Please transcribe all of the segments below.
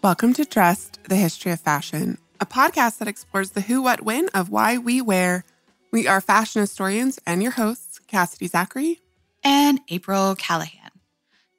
Welcome to Dressed, the History of Fashion, a podcast that explores the who, what, when of why we wear. We are fashion historians and your hosts, Cassidy Zachary and April Callahan.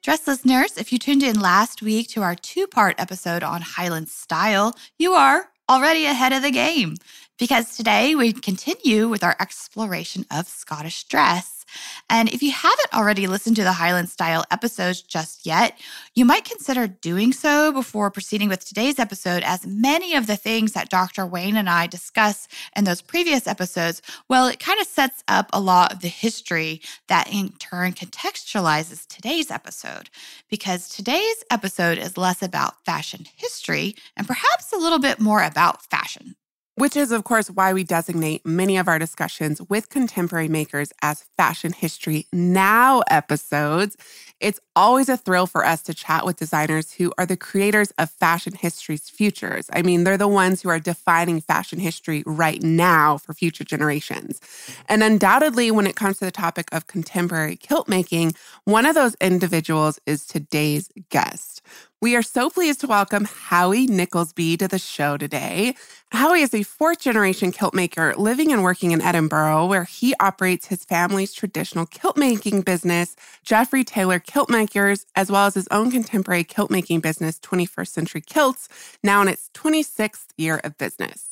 Dress listeners, if you tuned in last week to our two part episode on Highland style, you are already ahead of the game because today we continue with our exploration of Scottish dress. And if you haven't already listened to the Highland Style episodes just yet, you might consider doing so before proceeding with today's episode, as many of the things that Dr. Wayne and I discuss in those previous episodes, well, it kind of sets up a lot of the history that in turn contextualizes today's episode. Because today's episode is less about fashion history and perhaps a little bit more about fashion which is, of course, why we designate many of our discussions with contemporary makers as Fashion History Now episodes. It's always a thrill for us to chat with designers who are the creators of fashion history's futures. I mean, they're the ones who are defining fashion history right now for future generations. And undoubtedly, when it comes to the topic of contemporary kilt making, one of those individuals is today's guest. We are so pleased to welcome Howie Nicholsby to the show today. Howie is a fourth generation kilt maker living and working in Edinburgh, where he operates his family's traditional kilt making business, Geoffrey Tailor Kilt Makers, as well as his own contemporary kilt making business, 21st Century Kilts, now in its 26th year of business.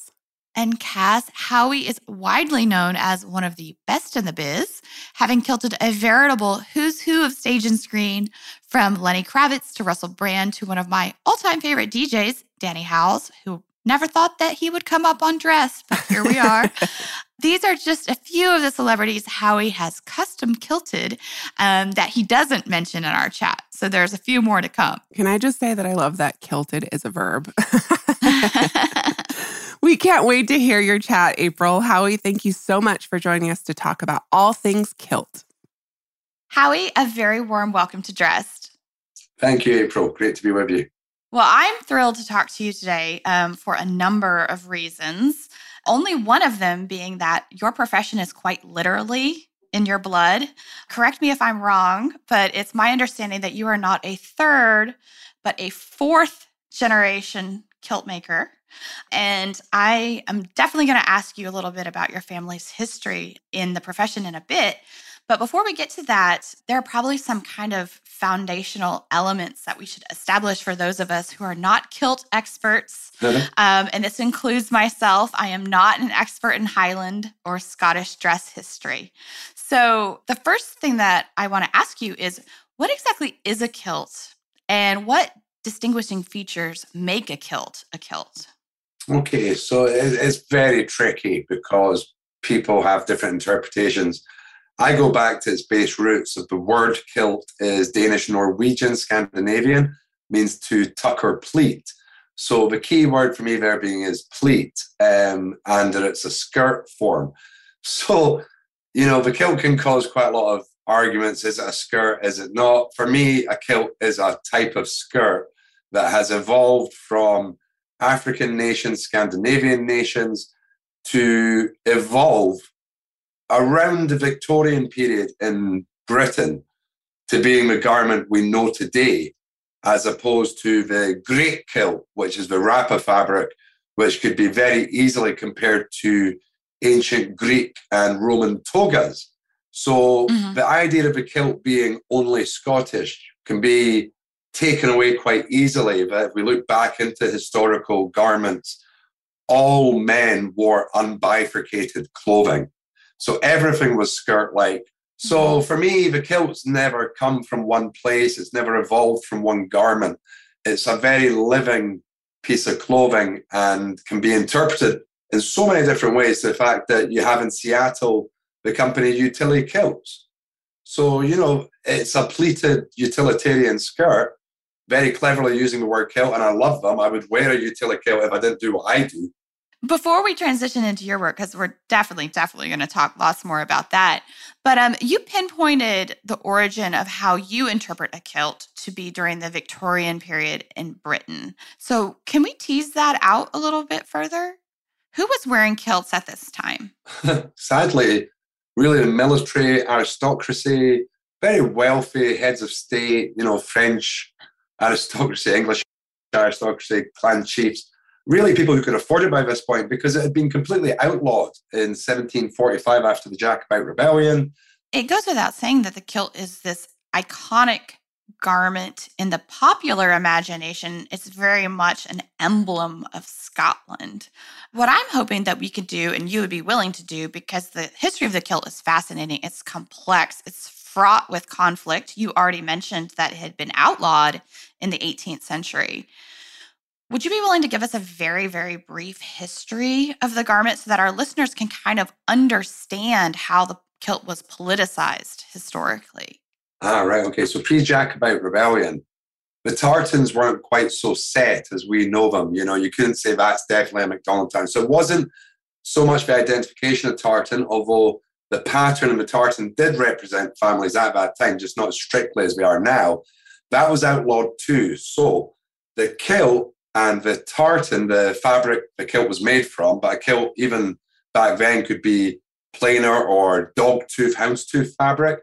And Cass, Howie is widely known as one of the best in the biz, having kilted a veritable who's who of stage and screen, from Lenny Kravitz to Russell Brand to one of my all time favorite DJs, Danny Howells, who never thought that he would come up on dress, but here we are. These are just a few of the celebrities Howie has custom kilted um, that he doesn't mention in our chat. So there's a few more to come. Can I just say that I love that kilted is a verb? We can't wait to hear your chat, April. Howie, thank you so much for joining us to talk about all things kilt. Howie, a very warm welcome to Dressed. Thank you, April. Great to be with you. Well, I'm thrilled to talk to you today um, for a number of reasons. Only one of them being that your profession is quite literally in your blood. Correct me if I'm wrong, but it's my understanding that you are not a third, but a fourth generation kilt maker. And I am definitely going to ask you a little bit about your family's history in the profession in a bit. But before we get to that, there are probably some kind of foundational elements that we should establish for those of us who are not kilt experts. Uh-huh. Um, and this includes myself. I am not an expert in Highland or Scottish dress history. So, the first thing that I want to ask you is what exactly is a kilt? And what distinguishing features make a kilt a kilt? Okay, so it's very tricky because people have different interpretations. I go back to its base roots of the word kilt is Danish, Norwegian, Scandinavian, means to tuck or pleat. So the key word for me there being is pleat, um, and that it's a skirt form. So, you know, the kilt can cause quite a lot of arguments. Is it a skirt? Is it not? For me, a kilt is a type of skirt that has evolved from African nations, Scandinavian nations to evolve around the Victorian period in Britain to being the garment we know today, as opposed to the great kilt, which is the wrapper fabric, which could be very easily compared to ancient Greek and Roman togas. So mm-hmm. the idea of a kilt being only Scottish can be taken away quite easily. But if we look back into historical garments, all men wore unbifurcated clothing. So everything was skirt like. So mm-hmm. for me, the kilts never come from one place, it's never evolved from one garment. It's a very living piece of clothing and can be interpreted in so many different ways. The fact that you have in Seattle the company Utilikilts. So, you know, it's a pleated utilitarian skirt very cleverly using the word kilt, and I love them. I would wear a utility kilt if I didn't do what I do. Before we transition into your work, because we're definitely, definitely going to talk lots more about that, but um, you pinpointed the origin of how you interpret a kilt to be during the Victorian period in Britain. So, can we tease that out a little bit further? Who was wearing kilts at this time? Sadly, really the military, aristocracy, very wealthy heads of state, you know, French aristocracy, English aristocracy, clan chiefs really people who could afford it by this point because it had been completely outlawed in 1745 after the Jacobite Rebellion. It goes without saying that the kilt is this iconic garment in the popular imagination. It's very much an emblem of Scotland. What I'm hoping that we could do, and you would be willing to do, because the history of the kilt is fascinating, it's complex, it's fraught with conflict. You already mentioned that it had been outlawed in the 18th century. Would you be willing to give us a very, very brief history of the garment so that our listeners can kind of understand how the kilt was politicized historically? Ah, right. Okay. So pre Jacobite rebellion, the tartans weren't quite so set as we know them. You know, you couldn't say that's definitely a MacDonald tartan. So it wasn't so much the identification of tartan, although the pattern of the tartan did represent families at that time, just not as strictly as we are now. That was outlawed too. So the kilt and the tartan, the fabric the kilt was made from, but a kilt even back then could be plainer or dog tooth, houndstooth fabric.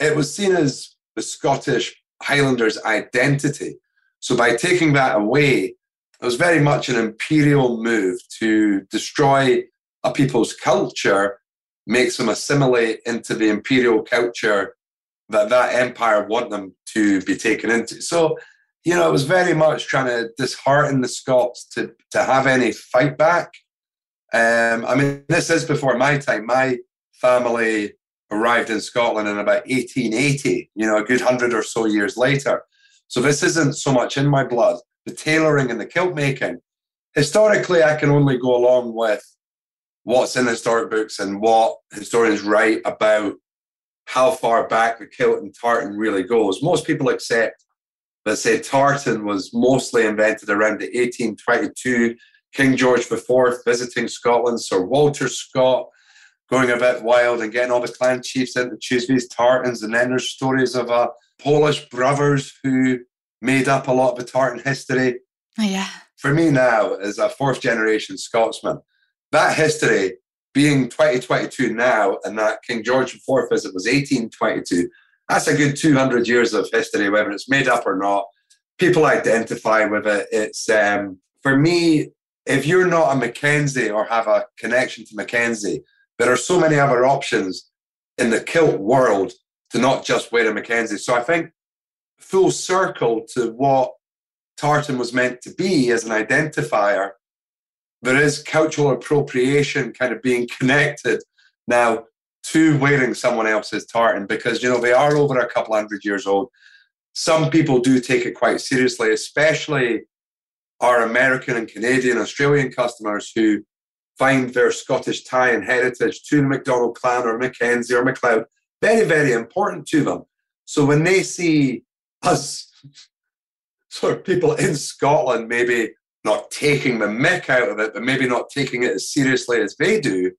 It was seen as the Scottish Highlanders' identity. So by taking that away, it was very much an imperial move to destroy a people's culture, makes them assimilate into the imperial culture that that empire want them to be taken into. So you know, it was very much trying to dishearten the Scots to to have any fight back. Um, I mean, this is before my time. My family arrived in Scotland in about 1880, you know, a good hundred or so years later. So this isn't so much in my blood. The tailoring and the kilt making. Historically, I can only go along with what's in historic books and what historians write about how far back the kilt and tartan really goes. Most people accept but say tartan was mostly invented around the 1822 King George IV visiting Scotland, Sir Walter Scott going a bit wild and getting all the clan chiefs into choose these tartans. And then there's stories of uh, Polish brothers who made up a lot of the tartan history. Oh, yeah. For me now, as a fourth generation Scotsman, that history being 2022 now and that King George IV visit was 1822 that's a good 200 years of history, whether it's made up or not. People identify with it. It's um, for me, if you're not a Mackenzie or have a connection to Mackenzie, there are so many other options in the kilt world to not just wear a Mackenzie. So I think full circle to what tartan was meant to be as an identifier, there is cultural appropriation kind of being connected now to wearing someone else's tartan because you know they are over a couple hundred years old. Some people do take it quite seriously, especially our American and Canadian, Australian customers who find their Scottish tie and heritage to the MacDonald clan or Mackenzie or MacLeod very, very important to them. So when they see us, sort of people in Scotland, maybe not taking the mick out of it, but maybe not taking it as seriously as they do,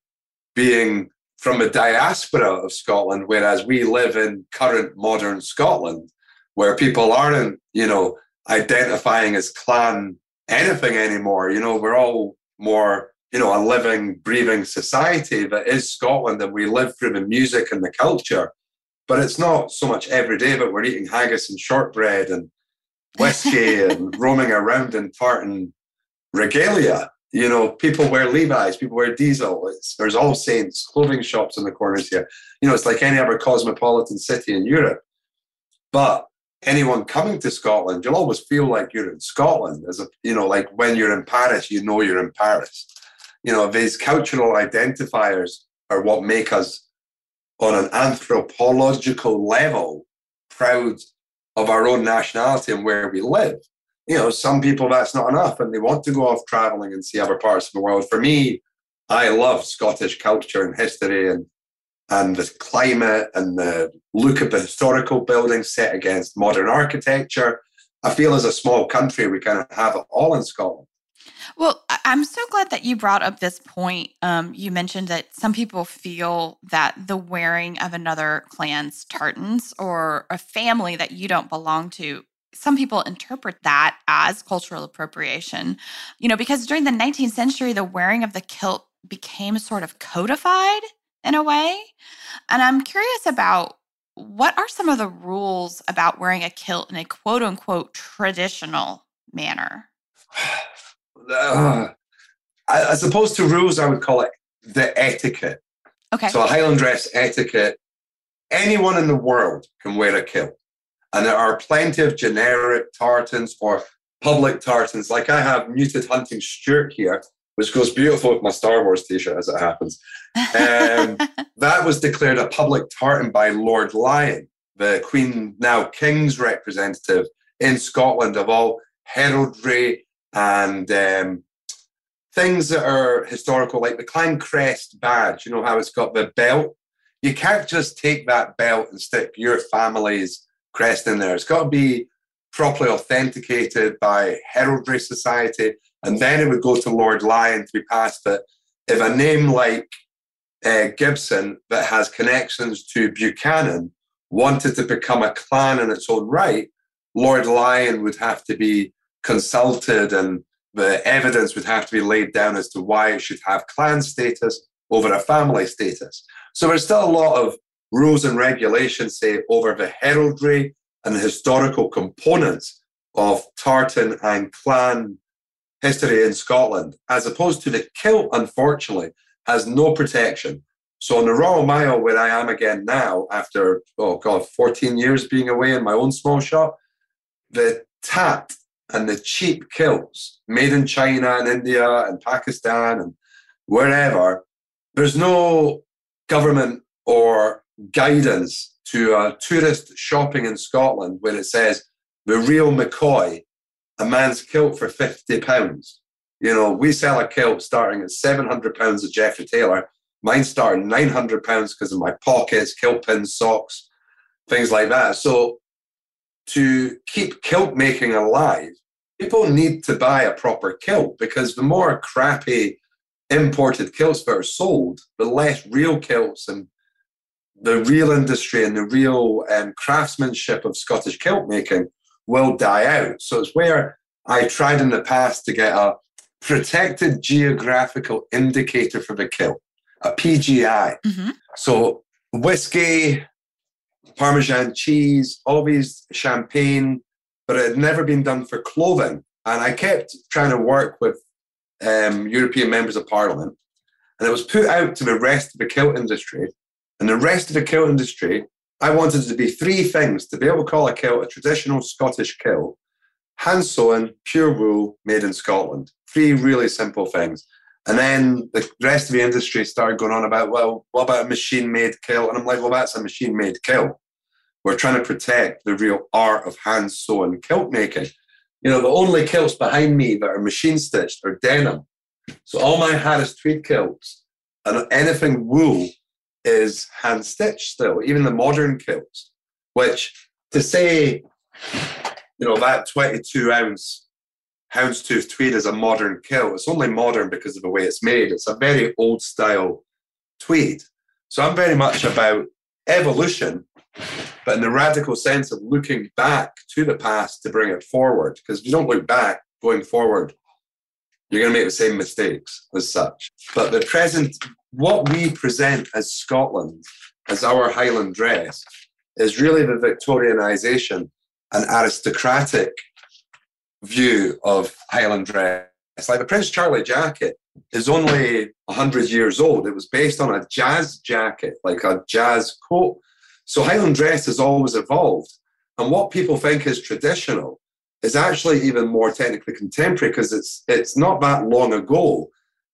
being from a diaspora of Scotland, whereas we live in current modern Scotland, where people aren't, you know, identifying as clan anything anymore. You know, we're all more, you know, a living, breathing society that is Scotland, and we live through the music and the culture. But it's not so much every day, but we're eating haggis and shortbread and whiskey and roaming around in tartan regalia. You know, people wear Levi's, people wear Diesel. It's, there's All Saints clothing shops in the corners here. You know, it's like any other cosmopolitan city in Europe. But anyone coming to Scotland, you'll always feel like you're in Scotland. As a, you know, like when you're in Paris, you know you're in Paris. You know, these cultural identifiers are what make us, on an anthropological level, proud of our own nationality and where we live you know, some people that's not enough and they want to go off traveling and see other parts of the world. For me, I love Scottish culture and history and and the climate and the look of the historical buildings set against modern architecture. I feel as a small country, we kind of have it all in Scotland. Well, I'm so glad that you brought up this point. Um, you mentioned that some people feel that the wearing of another clan's tartans or a family that you don't belong to, some people interpret that as cultural appropriation. You know, because during the 19th century, the wearing of the kilt became sort of codified in a way. And I'm curious about what are some of the rules about wearing a kilt in a quote unquote traditional manner? uh, as opposed to rules, I would call it the etiquette. Okay. So a Highland dress etiquette. Anyone in the world can wear a kilt, and there are plenty of generic tartans or public tartans. Like I have muted hunting Stuart here, which goes beautiful with my Star Wars T-shirt as it happens. Um, that was declared a public tartan by Lord Lyon, the Queen now King's representative in Scotland of all heraldry and um, things that are historical, like the Clan Crest badge. You know how it's got the belt. You can't just take that belt and stick your family's crest in there. It's got to be properly authenticated by Heraldry Society, and then it would go to Lord Lyon to be passed. That if a name like uh, Gibson that has connections to Buchanan wanted to become a clan in its own right, Lord Lyon would have to be consulted and the evidence would have to be laid down as to why it should have clan status over a family status. So there's still a lot of rules and regulations, say, over the heraldry and the historical components of tartan and clan history in Scotland, as opposed to the kilt, unfortunately, has no protection. So on the Royal Mile, where I am again now, after, oh God, 14 years being away in my own small shop, the tat and the cheap kilts made in China and India and Pakistan and wherever, there's no government or guidance to a tourist shopping in Scotland where it says the real McCoy, a man's kilt for fifty pounds. You know, we sell a kilt starting at seven hundred pounds at Geoffrey Tailor. Mine start nine hundred pounds because of my pockets, kilt pins, socks, things like that. So to keep kilt making alive, people need to buy a proper kilt because the more crappy imported kilts that are sold, the less real kilts and the real industry and the real um, craftsmanship of Scottish kilt making will die out. So it's where I tried in the past to get a protected geographical indicator for the kilt, a PGI. Mm-hmm. So whiskey, Parmesan cheese, these champagne, but it had never been done for clothing. And I kept trying to work with um, European members of parliament, and it was put out to the rest of the kilt industry. And the rest of the kilt industry, I wanted it to be three things to be able to call a kilt a traditional Scottish kilt, hand sewn, pure wool, made in Scotland. Three really simple things. And then the rest of the industry started going on about, well, what about a machine made kilt? And I'm like, well, that's a machine made kilt. We're trying to protect the real art of hand sewn kilt making. You know, the only kilts behind me that are machine stitched are denim. So all my Harris tweed kilts and anything wool is hand stitched still, even the modern kilts, which to say, you know, that 22 ounce houndstooth tweed is a modern kilt, it's only modern because of the way it's made. It's a very old style tweed. So I'm very much about evolution but in the radical sense of looking back to the past to bring it forward. Because if you don't look back going forward, you're going to make the same mistakes as such. But the present, what we present as Scotland, as our Highland dress, is really the Victorianisation and aristocratic view of Highland dress. Like the Prince Charlie jacket is only 100 years old. It was based on a jazz jacket, like a jazz coat so Highland dress has always evolved. And what people think is traditional is actually even more technically contemporary because it's it's not that long ago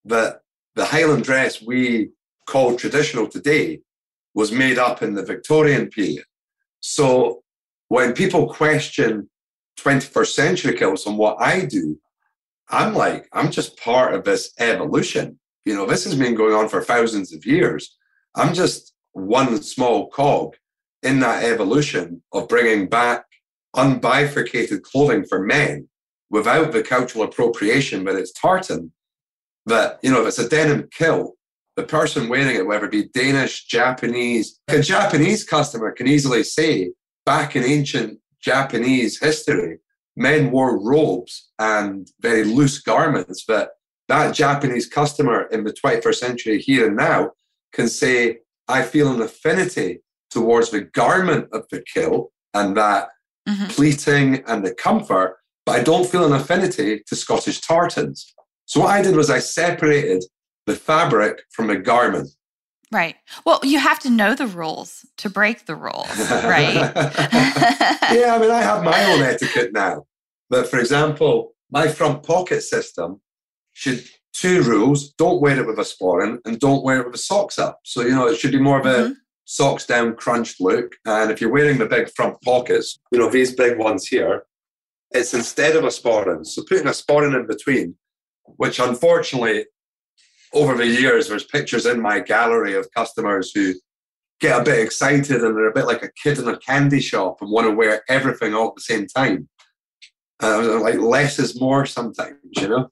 that the Highland dress we call traditional today was made up in the Victorian period. So when people question 21st century kilts and what I do, I'm like, I'm just part of this evolution. You know, this has been going on for thousands of years. I'm just one small cog in that evolution of bringing back unbifurcated clothing for men without the cultural appropriation, but it's tartan. That, you know, if it's a denim kilt, the person wearing it, whether it be Danish, Japanese, a Japanese customer can easily say back in ancient Japanese history, men wore robes and very loose garments, but that Japanese customer in the 21st century here and now can say, I feel an affinity towards the garment of the kilt and that mm-hmm. pleating and the comfort, but I don't feel an affinity to Scottish tartans. So what I did was I separated the fabric from the garment. Right. Well, you have to know the rules to break the rules, right? yeah, I mean, I have my own etiquette now. But for example, my front pocket system should two rules don't wear it with a sporran and don't wear it with the socks up. So, you know, it should be more of a mm-hmm. Socks down crunched look. And if you're wearing the big front pockets, you know, these big ones here, it's instead of a sporran. So putting a sporran in between, which unfortunately over the years, there's pictures in my gallery of customers who get a bit excited and they're a bit like a kid in a candy shop and want to wear everything all at the same time. Uh, like less is more sometimes, you know?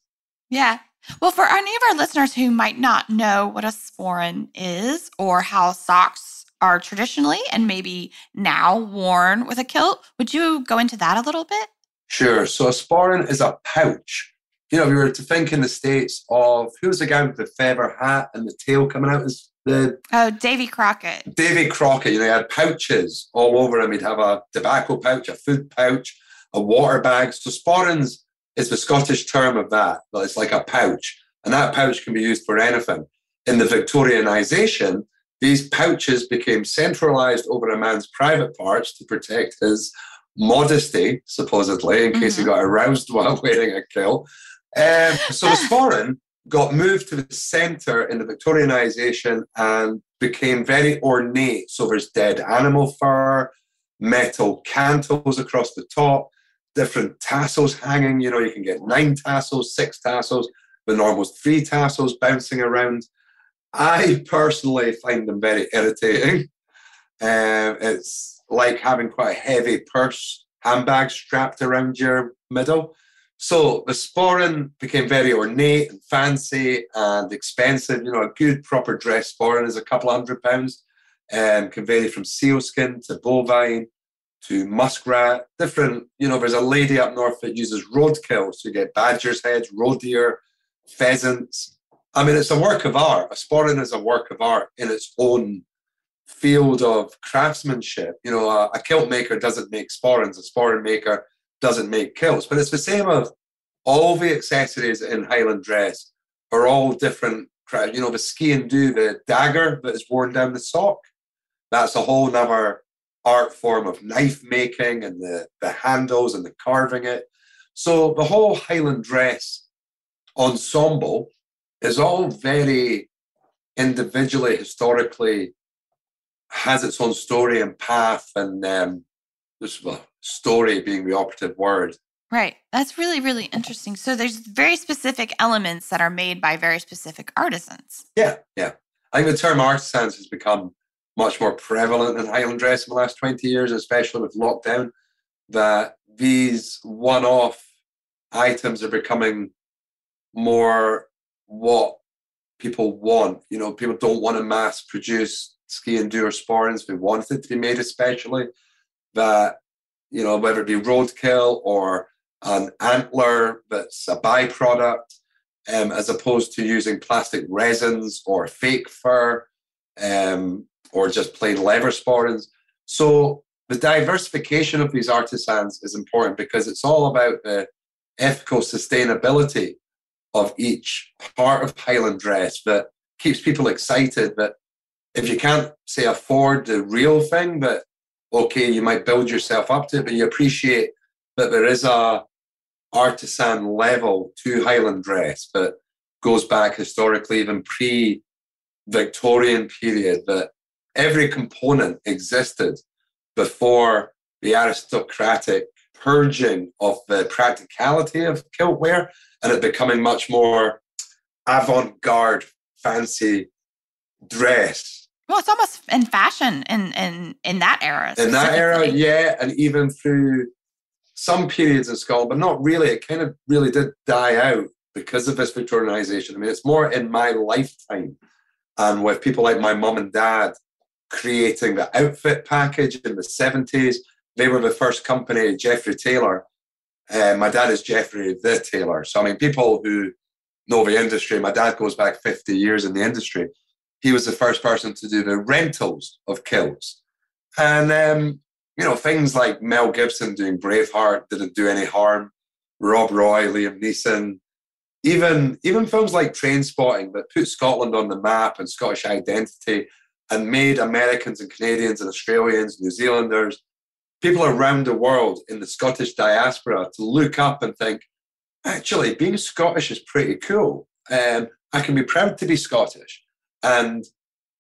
Yeah. Well, for any of our listeners who might not know what a sporran is or how socks are traditionally and maybe now worn with a kilt, would you go into that a little bit? Sure. So a sporran is a pouch you know, if you were to think in the States of who was the guy with the feather hat and the tail coming out is the Oh, Davy Crockett. Davy Crockett, you know, he had pouches all over him. He'd have a tobacco pouch, a food pouch, a water bag. So sporrans is the Scottish term of that. But it's like a pouch. And that pouch can be used for anything. In the Victorianization, these pouches became centralized over a man's private parts to protect his modesty, supposedly, in case mm-hmm. he got aroused while wearing a kilt. Um, so the sporran got moved to the centre in the Victorianisation and became very ornate. So there's dead animal fur, metal cantles across the top, different tassels hanging. You know, you can get nine tassels, six tassels, the normal three tassels bouncing around. I personally find them very irritating. Um, it's like having quite a heavy purse handbag strapped around your middle. So the sporran became very ornate and fancy and expensive. You know, a good proper dress sporran is a couple hundred pounds and um, can vary from sealskin to bovine to muskrat. Different, you know, there's a lady up north that uses roadkill. So you get badger's heads, roe deer, pheasants. I mean, it's a work of art. A sporran is a work of art in its own field of craftsmanship. You know, a, a kilt maker doesn't make sporrans. A sporran maker doesn't make kilts. But it's the same of all the accessories in Highland dress are all different. You know, the sgian-dubh, the dagger that is worn down the sock, that's a whole other art form of knife making and the, the handles and the carving it. So the whole Highland dress ensemble is all very individually, historically, has its own story and path and um, this well, story being the operative word. Right. That's really, really interesting. So there's very specific elements that are made by very specific artisans. Yeah, yeah. I think the term artisans has become much more prevalent in Highland dress in the last 20 years, especially with lockdown, that these one off items are becoming more what people want. You know, people don't want to mass produce sgian-dubh or sporrans. They want it to be made especially. That you know, whether it be roadkill or an antler that's a byproduct, um, as opposed to using plastic resins or fake fur um, or just plain leather sporrans. So the diversification of these artisans is important because it's all about the ethical sustainability of each part of Highland dress that keeps people excited that if you can't say afford the real thing, but okay, you might build yourself up to it, but you appreciate that there is a artisan level to Highland dress that goes back historically, even pre Victorian period, that every component existed before the aristocratic purging of the practicality of kilt wear and it becoming much more avant garde, fancy dress well, it's almost in fashion in in in that era. In that era, yeah, and even through some periods in Scotland, but not really. It kind of really did die out because of this Victorianization. I mean, it's more in my lifetime and with people like my mum and dad creating the outfit package in the 70s. They were the first company, Geoffrey Tailor. Uh, my dad is Geoffrey the Tailor. So, I mean, people who know the industry, my dad goes back 50 years in the industry. He was the first person to do the rentals of kilts. And, um, you know, things like Mel Gibson doing Braveheart didn't do any harm. Rob Roy, Liam Neeson, even even films like Trainspotting that put Scotland on the map and Scottish identity and made Americans and Canadians and Australians, New Zealanders, people around the world in the Scottish diaspora to look up and think, actually, being Scottish is pretty cool. Um, I can be proud to be Scottish. And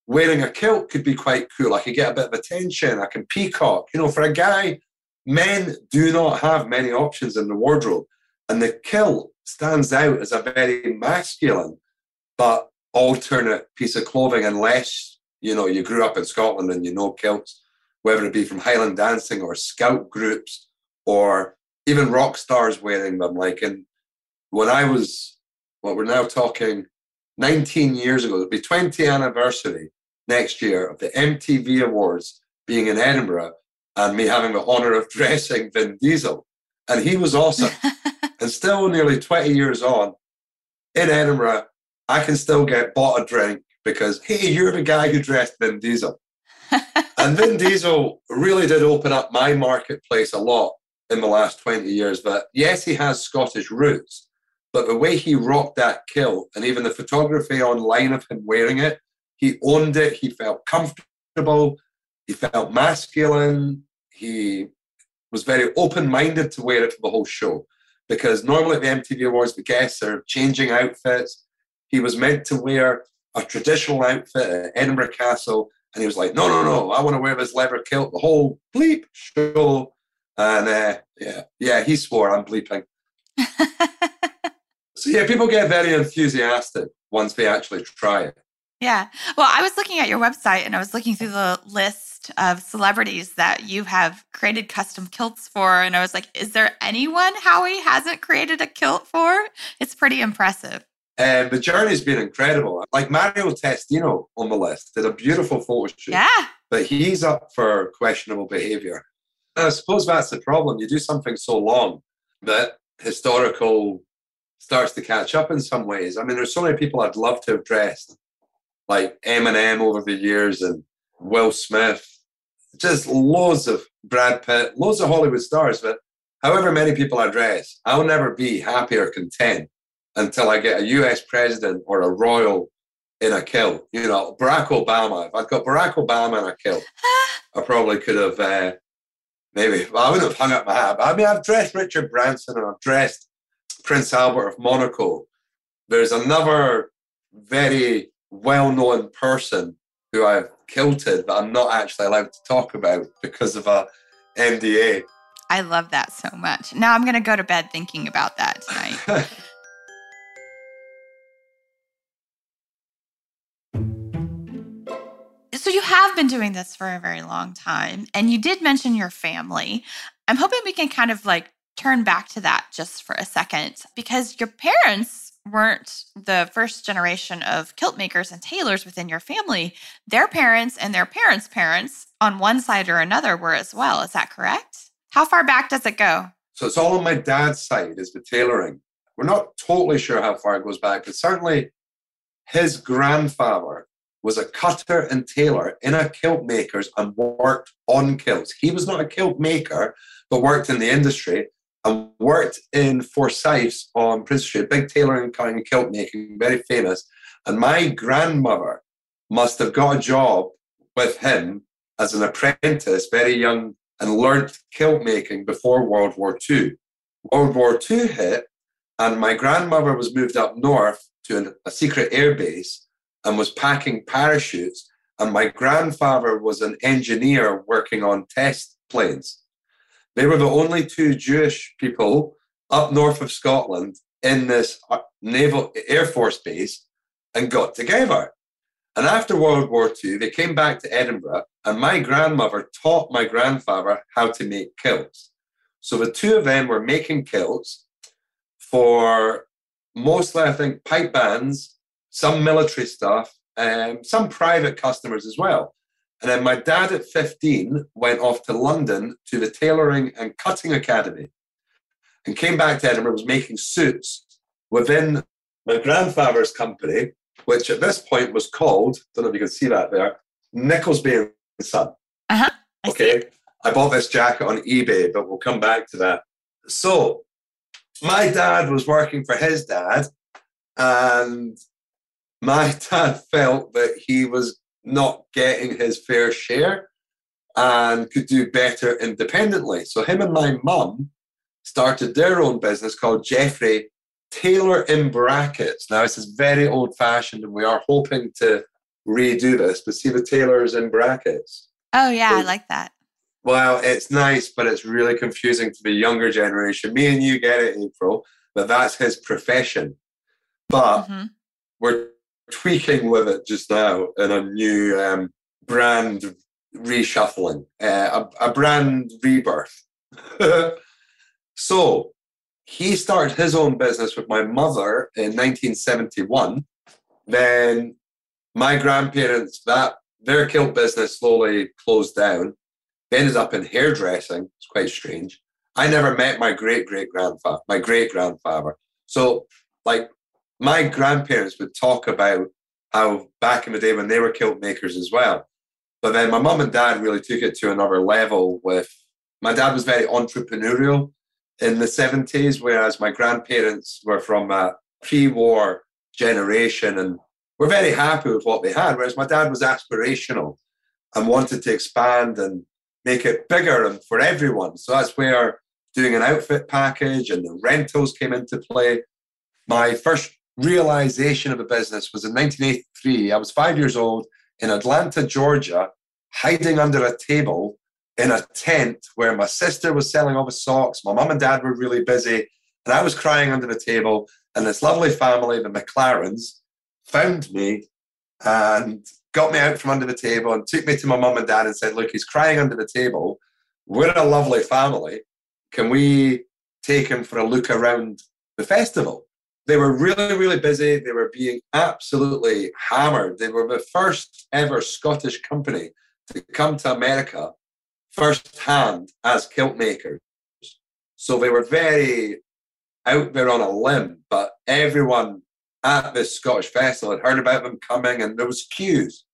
wearing a kilt could be quite cool. I could get a bit of attention. I can peacock. You know, for a guy, men do not have many options in the wardrobe. And the kilt stands out as a very masculine but alternate piece of clothing unless you know you grew up in Scotland and you know kilts, whether it be from Highland dancing or scout groups or even rock stars wearing them. Like in when I was what we're now talking 19 years ago, it'll be 20th anniversary next year of the MTV Awards being in Edinburgh and me having the honor of dressing Vin Diesel. And he was awesome. and still nearly 20 years on in Edinburgh, I can still get bought a drink because, hey, you're the guy who dressed Vin Diesel. and Vin Diesel really did open up my marketplace a lot in the last 20 years. But yes, he has Scottish roots, but the way he rocked that kilt and even the photography online of him wearing it, he owned it. He felt comfortable. He felt masculine. He was very open minded to wear it for the whole show because normally at the MTV Awards, the guests are changing outfits. He was meant to wear a traditional outfit at Edinburgh Castle, and he was like, "No, no, no! I want to wear this leather kilt the whole bleep show." And uh, yeah, yeah, he swore, "I'm bleeping." so yeah, people get very enthusiastic once they actually try it. Yeah. Well, I was looking at your website and I was looking through the list of celebrities that you have created custom kilts for. And I was like, is there anyone Howie hasn't created a kilt for? It's pretty impressive. And the journey's been incredible. Like Mario Testino on the list did a beautiful photo shoot. Yeah. But he's up for questionable behavior. And I suppose that's the problem. You do something so long that historical starts to catch up in some ways. I mean, there's so many people I'd love to have dressed like Eminem over the years and Will Smith, just loads of Brad Pitt, loads of Hollywood stars. But however many people I dress, I'll never be happy or content until I get a US president or a royal in a kilt. You know, Barack Obama. If I'd got Barack Obama in a kilt, I probably could have uh, maybe, well, I wouldn't have hung up my hat. But I mean, I've dressed Richard Branson and I've dressed Prince Albert of Monaco. There's another very well known person who I've kilted that I'm not actually allowed to talk about because of a NDA. I love that so much. Now I'm going to go to bed thinking about that tonight. so you have been doing this for a very long time and you did mention your family. I'm hoping we can kind of like turn back to that just for a second because your parents weren't the first generation of kilt makers and tailors within your family. Their parents and their parents' parents on one side or another were as well. Is that correct? How far back does it go? So it's all on my dad's side is the tailoring. We're not totally sure how far it goes back, but certainly his grandfather was a cutter and tailor in a kilt makers and worked on kilts. He was not a kilt maker, but worked in the industry and worked in Forsyths on Prince Street, big tailoring, cutting, and kilt making, very famous. And my grandmother must have got a job with him as an apprentice, very young, and learnt kilt making before World War II. World War II hit, and my grandmother was moved up north to a secret air base and was packing parachutes. And my grandfather was an engineer working on test planes. They were the only two Jewish people up north of Scotland in this uh, naval air force base and got together. And after World War II, they came back to Edinburgh, and my grandmother taught my grandfather how to make kilts. So the two of them were making kilts for mostly, I think, pipe bands, some military stuff, and some private customers as well. And then my dad at 15 went off to London to the Tailoring and Cutting Academy and came back to Edinburgh, was making suits within my grandfather's company, which at this point was called, don't know if you can see that there, Nicholsby and Son. Uh-huh. I okay. I bought this jacket on eBay, but we'll come back to that. So my dad was working for his dad, and my dad felt that he was not getting his fair share and could do better independently. So him and my mum started their own business called Geoffrey Tailor in Brackets. Now this is very old fashioned and we are hoping to redo this, but see the tailors in brackets. Oh yeah, so, I like that. Well, it's nice, but it's really confusing to the younger generation. Me and you get it, April, but that's his profession. But mm-hmm. we're tweaking with it just now in a new um, brand reshuffling, uh, a, a brand rebirth. so he started his own business with my mother in 1971. Then my grandparents, that their kilt business slowly closed down. They ended up in hairdressing. It's quite strange. I never met my great great grandfather, my great grandfather. So, like, my grandparents would talk about how back in the day when they were kilt makers as well. But then my mum and dad really took it to another level with my dad was very entrepreneurial in the 70s, whereas my grandparents were from a pre war generation and were very happy with what they had. Whereas my dad was aspirational and wanted to expand and make it bigger and for everyone. So that's where doing an outfit package and the rentals came into play. My first realization of a business was in 1983. I was five years old in Atlanta, Georgia, hiding under a table in a tent where my sister was selling all the socks. My mom and dad were really busy, and I was crying under the table. And this lovely family, the McLarens, found me and got me out from under the table and took me to my mom and dad and said, Look, he's crying under the table. We're a lovely family. Can we take him for a look around the festival? They were really, really busy. They were being absolutely hammered. They were the first ever Scottish company to come to America firsthand as kilt makers. So they were very out there on a limb, but everyone at this Scottish festival had heard about them coming, and there was queues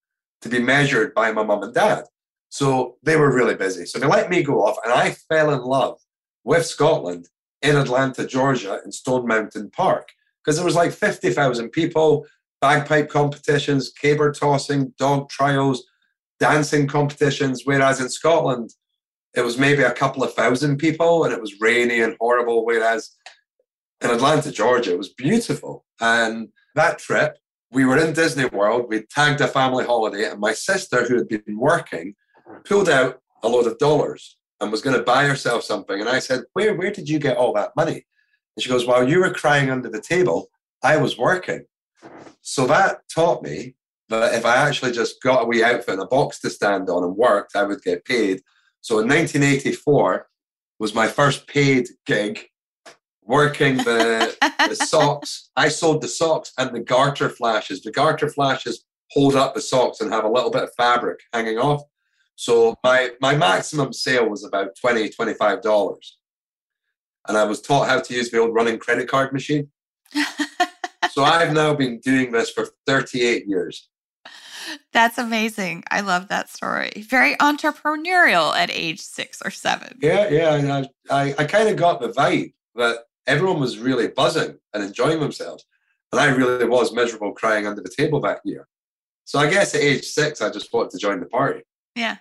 to be measured by my mum and dad. So they were really busy. So they let me go off, and I fell in love with Scotland in Atlanta, Georgia, in Stone Mountain Park, because there was like 50,000 people, bagpipe competitions, caber tossing, dog trials, dancing competitions, whereas in Scotland, it was maybe a couple of thousand people and it was rainy and horrible. Whereas in Atlanta, Georgia, it was beautiful. And that trip, we were in Disney World, we tagged a family holiday, and my sister, who had been working, pulled out a load of dollars and was going to buy herself something. And I said, Where, where did you get all that money? And she goes, While you were crying under the table, I was working. So that taught me that if I actually just got a wee outfit and a box to stand on and worked, I would get paid. So in 1984 was my first paid gig working the, the socks. I sold the socks and the garter flashes. The garter flashes hold up the socks and have a little bit of fabric hanging off. So my, my maximum sale was about 20 $25. And I was taught how to use the old running credit card machine. so I've now been doing this for 38 years. That's amazing. I love that story. Very entrepreneurial at age six or seven. Yeah, yeah. I, I, I kind of got the vibe that everyone was really buzzing and enjoying themselves. And I really was miserable crying under the table that year. So I guess at age six, I just wanted to join the party. Yeah.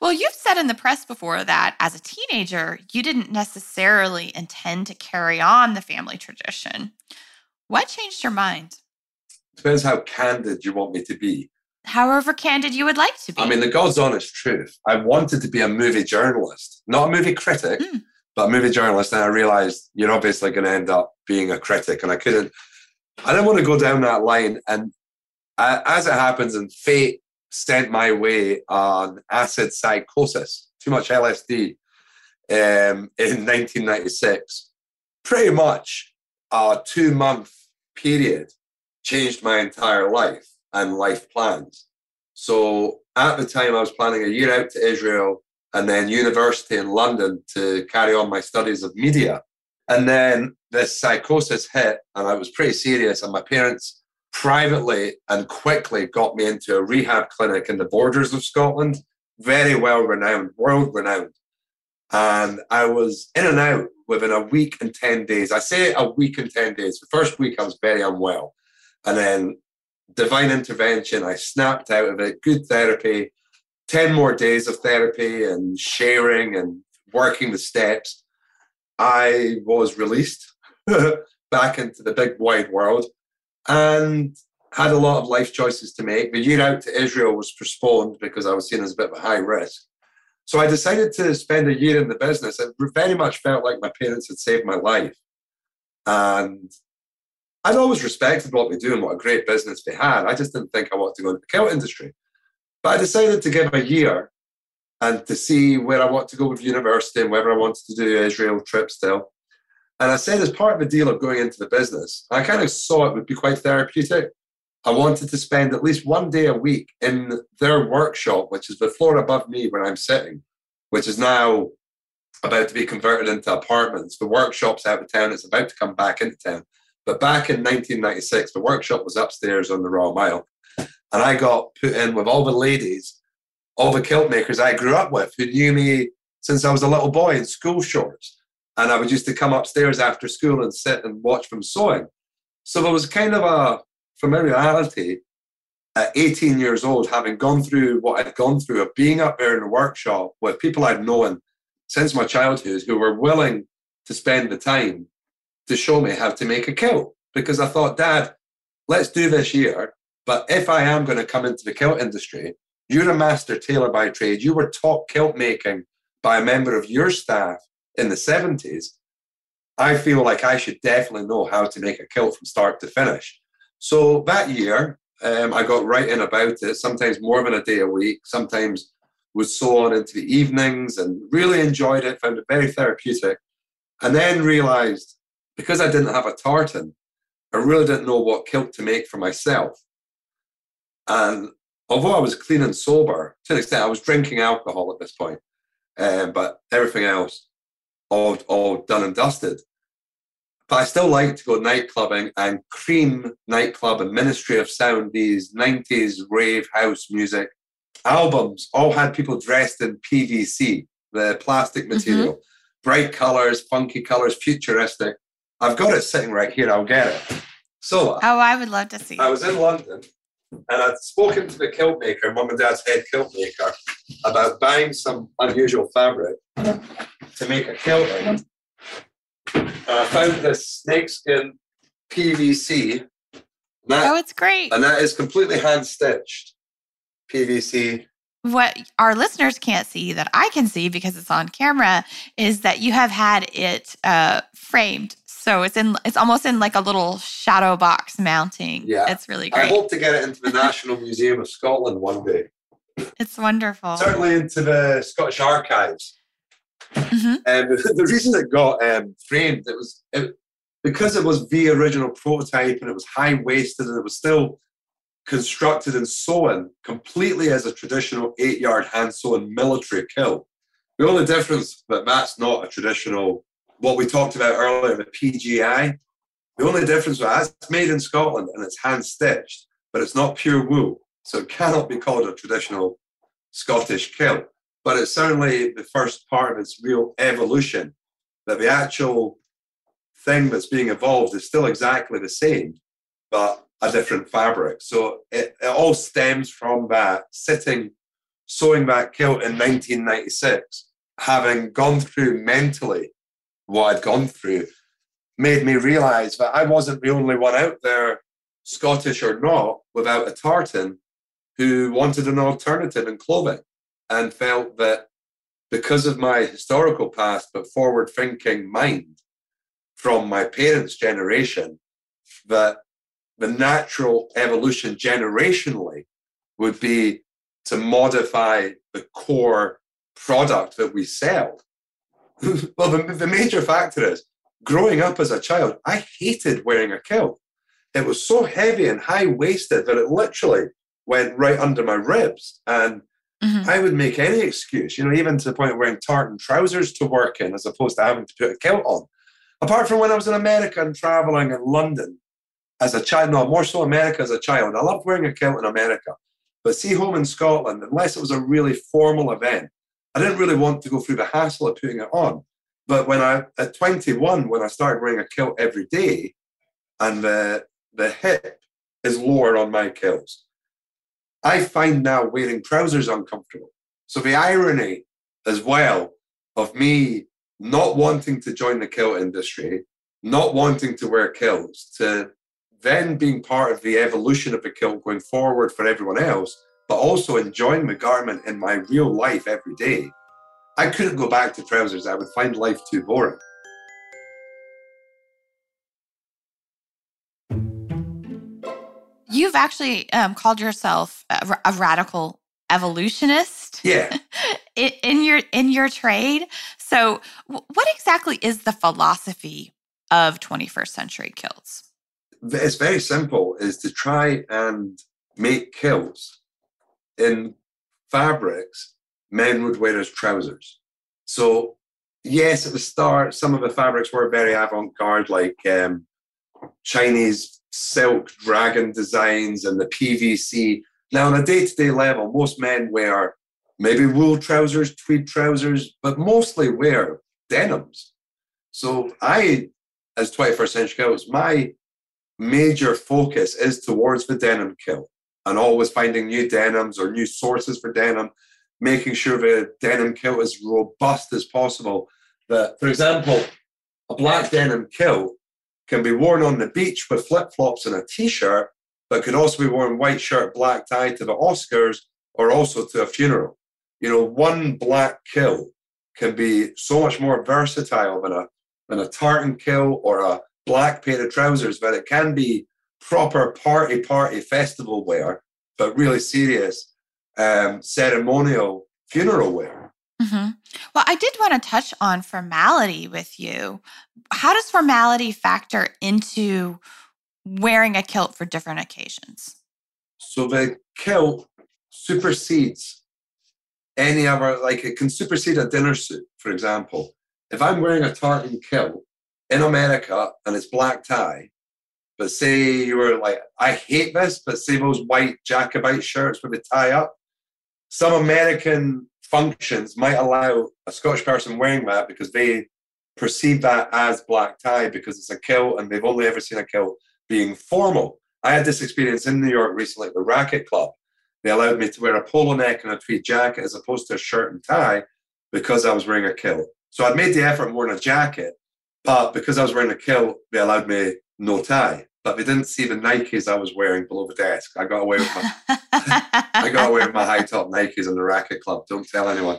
Well, you've said in the press before that as a teenager, you didn't necessarily intend to carry on the family tradition. What changed your mind? Depends how candid you want me to be however candid you would like to be. I mean, the God's honest truth. I wanted to be a movie journalist, not a movie critic, mm. but a movie journalist. And I realized you're obviously going to end up being a critic. And I couldn't, I didn't want to go down that line. And as it happens, and fate sent my way on acid psychosis, too much LSD. um, in 1996, pretty much a two month period changed my entire life and life plans. So at the time, I was planning a year out to Israel and then university in London to carry on my studies of media. And then this psychosis hit, and I was pretty serious. And my parents privately and quickly got me into a rehab clinic in the borders of Scotland, very well renowned, world renowned. And I was in and out within a week and 10 days. I say a week and 10 days. The first week I was very unwell. And then divine intervention, I snapped out of it, good therapy, 10 more days of therapy and sharing and working the steps. I was released back into the big wide world and had a lot of life choices to make. The year out to Israel was postponed because I was seen as a bit of a high risk. So I decided to spend a year in the business. It very much felt like my parents had saved my life. And I'd always respected what they do and what a great business they had. I just didn't think I wanted to go into the kilt industry. But I decided to give a year and to see where I want to go with university and whether I wanted to do Israel trip still. And I said, as part of the deal of going into the business, I kind of saw it would be quite therapeutic. I wanted to spend at least one day a week in their workshop, which is the floor above me where I'm sitting, which is now about to be converted into apartments. The workshop's out of town, it's about to come back into town. But back in 1996, the workshop was upstairs on the Royal Mile. And I got put in with all the ladies, all the kilt makers I grew up with who knew me since I was a little boy in school shorts. And I would used to come upstairs after school and sit and watch them sewing. So there was kind of a familiarity at 18 years old, having gone through what I'd gone through of being up there in the workshop with people I'd known since my childhood who were willing to spend the time to show me how to make a kilt. Because I thought, Dad, let's do this year. But if I am going to come into the kilt industry, you're a master tailor by trade. You were taught kilt making by a member of your staff in the 70s, I feel like I should definitely know how to make a kilt from start to finish. So that year, um, I got right in about it, sometimes more than a day a week, sometimes was so on into the evenings and really enjoyed it, found it very therapeutic. And then realized because I didn't have a tartan, I really didn't know what kilt to make for myself. And although I was clean and sober, to an extent, I was drinking alcohol at this point, um, but everything else all, all done and dusted. But I still like to go night clubbing and cream nightclub and Ministry of Sound, these 90s rave house music albums, all had people dressed in PVC, the plastic mm-hmm. material, mm-hmm. bright colors, funky colors, futuristic. I've got it sitting right here. I'll get it. So, oh, I would love to see. I was in London and I'd spoken to the kilt maker, mum and dad's head kilt maker, about buying some unusual fabric to make a kilt. I found this snakeskin PVC. That, oh, it's great. And that is completely hand stitched PVC. What our listeners can't see that I can see because it's on camera is that you have had it uh, framed so it's in it's almost in like a little shadow box mounting. Yeah. It's really great. I hope to get it into the National Museum of Scotland one day. It's wonderful. Certainly into the Scottish Archives. Mm-hmm. Um, the reason it got um, framed, it was it, because it was the original prototype and it was high waisted and it was still constructed and sewn completely as a traditional eight yard hand sewn military kilt. The only difference that that's not a traditional what we talked about earlier, the PGI. The only difference was it's made in Scotland and it's hand stitched, but it's not pure wool. So it cannot be called a traditional Scottish kilt. But it's certainly the first part of its real evolution. That the actual thing that's being evolved is still exactly the same, but a different fabric. So it, it all stems from that sitting, sewing that kilt in 1996, having gone through mentally what I'd gone through made me realize that I wasn't the only one out there, Scottish or not, without a tartan who wanted an alternative in clothing and felt that because of my historical past but forward thinking mind from my parents' generation, that the natural evolution generationally would be to modify the core product that we sell well, the, the major factor is growing up as a child, I hated wearing a kilt. It was so heavy and high waisted that it literally went right under my ribs. And mm-hmm. I would make any excuse, you know, even to the point of wearing tartan trousers to work in as opposed to having to put a kilt on. Apart from when I was in America and traveling in London as a child, no, more so America as a child. I loved wearing a kilt in America. But see, home in Scotland, unless it was a really formal event, I didn't really want to go through the hassle of putting it on. But when I, at 21, when I started wearing a kilt every day, and the, the hip is lower on my kilts, I find now wearing trousers uncomfortable. So the irony as well of me not wanting to join the kilt industry, not wanting to wear kilts, to then being part of the evolution of the kilt going forward for everyone else, but also enjoying the garment in my real life every day. I couldn't go back to trousers. I would find life too boring. You've actually um, called yourself a, a, radical evolutionist. Yeah. in your in your trade. So, what exactly is the philosophy of 21st century kilts? It's very simple. Is to try and make kilts in fabrics men would wear as trousers. So, yes, at the start, some of the fabrics were very avant garde, like um, Chinese silk dragon designs and the PVC. Now, on a day to day level, most men wear maybe wool trousers, tweed trousers, but mostly wear denims. So, I, as 21st century kilts, my major focus is towards the denim kilt and always finding new denims or new sources for denim, making sure the denim kilt is robust as possible. That, for example, a black denim kilt can be worn on the beach with flip flops and a t shirt, but could also be worn white shirt, black tie to the Oscars or also to a funeral. You know, one black kill can be so much more versatile than a than a tartan kill or a black pair of trousers, but it can be proper party party festival wear, but really serious um, ceremonial funeral wear. Mm-hmm. Well, I did want to touch on formality with you. How does formality factor into wearing a kilt for different occasions? So the kilt supersedes any other, like it can supersede a dinner suit, for example. If I'm wearing a tartan kilt in America and it's black tie, but say you were like, I hate this, but say those white Jacobite shirts with the tie up. Some American functions might allow a Scottish person wearing that because they perceive that as black tie because it's a kilt and they've only ever seen a kilt being formal. I had this experience in New York recently at the Racquet Club. They allowed me to wear a polo neck and a tweed jacket as opposed to a shirt and tie because I was wearing a kilt. So I'd made the effort and worn a jacket, but because I was wearing a kilt, they allowed me no tie but they didn't see the Nikes I was wearing below the desk. I got away with my I got away with my high top Nikes in the Racquet Club. Don't tell anyone.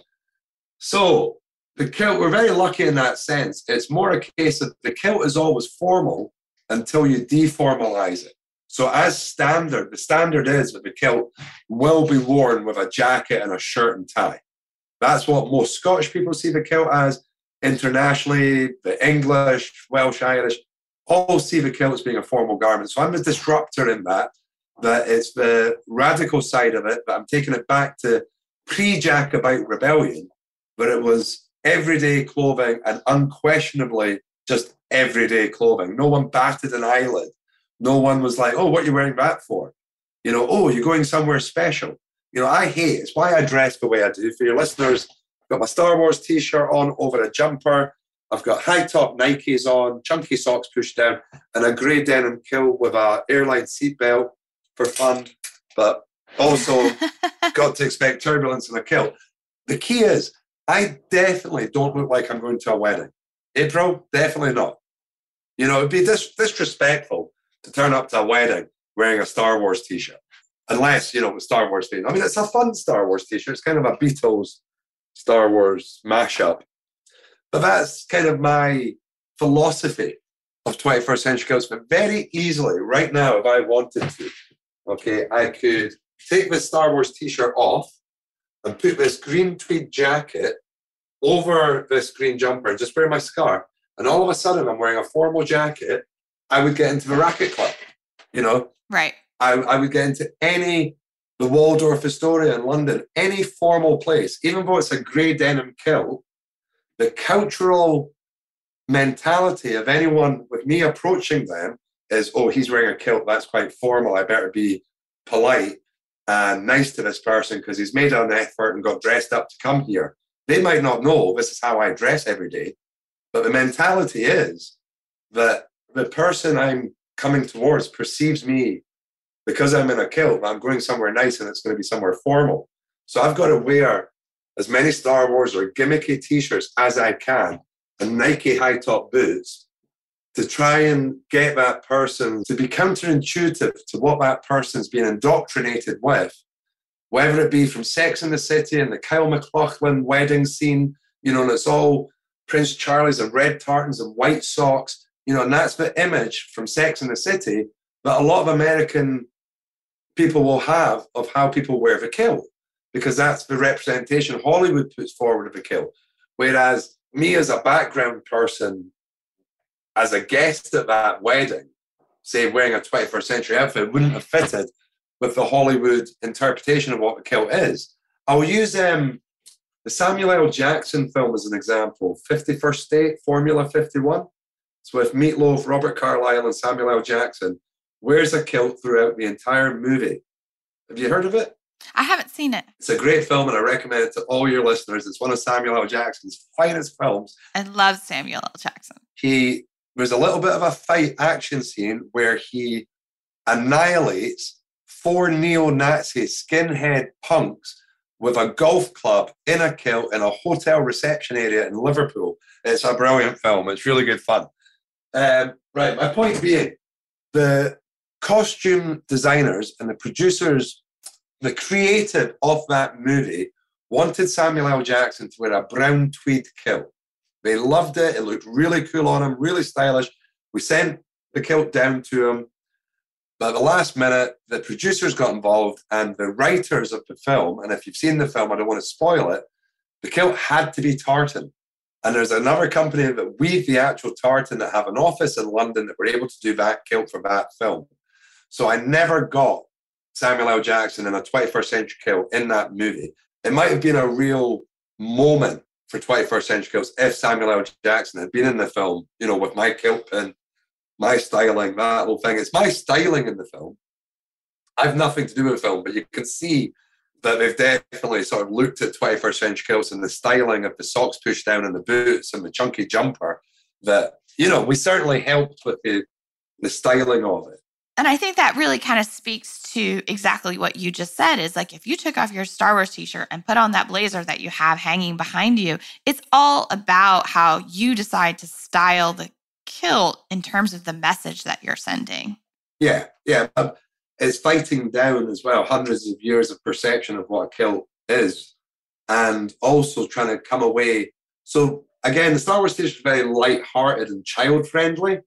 So the kilt, we're very lucky in that sense. It's more a case of the kilt is always formal until you deformalize it. So as standard, the standard is that the kilt will be worn with a jacket and a shirt and tie. That's what most Scottish people see the kilt as. Internationally, the English, Welsh, Irish, Oh, all see the kilt as being a formal garment. So I'm a disruptor in that, that it's the radical side of it, but I'm taking it back to pre Jacobite rebellion, where it was everyday clothing and unquestionably just everyday clothing. No one batted an eyelid. No one was like, oh, what are you wearing that for? You know, oh, you're going somewhere special. You know, I hate it's why I dress the way I do. For your listeners, I've got my Star Wars t shirt on over a jumper. I've got high top Nikes on, chunky socks pushed down, and a grey denim kilt with a airline seatbelt for fun, but also got to expect turbulence in a kilt. The key is, I definitely don't look like I'm going to a wedding. April, definitely not. You know, it'd be dis- disrespectful to turn up to a wedding wearing a Star Wars t-shirt, unless you know with Star Wars theme. I mean, it's a fun Star Wars t-shirt. It's kind of a Beatles Star Wars mashup. But that's kind of my philosophy of 21st century. But very easily, right now, if I wanted to, okay, I could take this Star Wars t shirt off and put this green tweed jacket over this green jumper, and just wear my scarf, and all of a sudden I'm wearing a formal jacket, I would get into the Racquet Club. You know, right. I, I would get into any the Waldorf Astoria in London, any formal place, even though it's a grey denim kilt, the cultural mentality of anyone with me approaching them is, oh, he's wearing a kilt, that's quite formal. I better be polite and nice to this person because he's made an effort and got dressed up to come here. They might not know this is how I dress every day, but the mentality is that the person I'm coming towards perceives me because I'm in a kilt, I'm going somewhere nice and it's going to be somewhere formal. So I've got to wear as many Star Wars or gimmicky t shirts as I can and Nike high top boots to try and get that person to be counterintuitive to what that person's been indoctrinated with, whether it be from Sex in the City and the Kyle MacLachlan wedding scene, you know, and it's all Prince Charlie's and red tartans and white socks, you know, and that's the image from Sex in the City that a lot of American people will have of how people wear the kilt, because that's the representation Hollywood puts forward of the kilt. Whereas me as a background person as a guest at that wedding, say wearing a 21st century outfit, wouldn't have fitted with the Hollywood interpretation of what a kilt is. I'll use um, the Samuel L. Jackson film as an example 51st State, Formula 51. It's with Meatloaf, Robert Carlyle, and Samuel L. Jackson. Wears a kilt throughout the entire movie. Have you heard of it? I haven't seen it. It's a great film, and I recommend it to all your listeners. It's one of Samuel L. Jackson's finest films. I love Samuel L. Jackson. He there's a little bit of a fight action scene where he annihilates four neo-Nazi skinhead punks with a golf club in a kilt in a hotel reception area in Liverpool. It's a brilliant film. It's really good fun. Um, right, my point being, the costume designers and the producers, the creative of that movie, wanted Samuel L. Jackson to wear a brown tweed kilt. They loved it. It looked really cool on him, really stylish. We sent the kilt down to him. But at the last minute, the producers got involved and the writers of the film, and if you've seen the film, I don't want to spoil it, the kilt had to be tartan. And there's another company that weave the actual tartan that have an office in London that were able to do that kilt for that film. So I never got Samuel L. Jackson in a 21st century Kill in that movie. It might have been a real moment for 21st century kilts if Samuel L. Jackson had been in the film, you know, with my kilt pin, my styling, that whole thing. It's my styling in the film. I've nothing to do with the film, but you can see that they've definitely sort of looked at 21st century kilts and the styling of the socks pushed down and the boots and the chunky jumper that, you know, we certainly helped with the, the styling of it. And I think that really kind of speaks to exactly what you just said is like if you took off your Star Wars t shirt and put on that blazer that you have hanging behind you, it's all about how you decide to style the kilt in terms of the message that you're sending. Yeah, yeah. Um, it's fighting down as well hundreds of years of perception of what a kilt is and also trying to come away. So, again, the Star Wars t shirt is very light-hearted and child friendly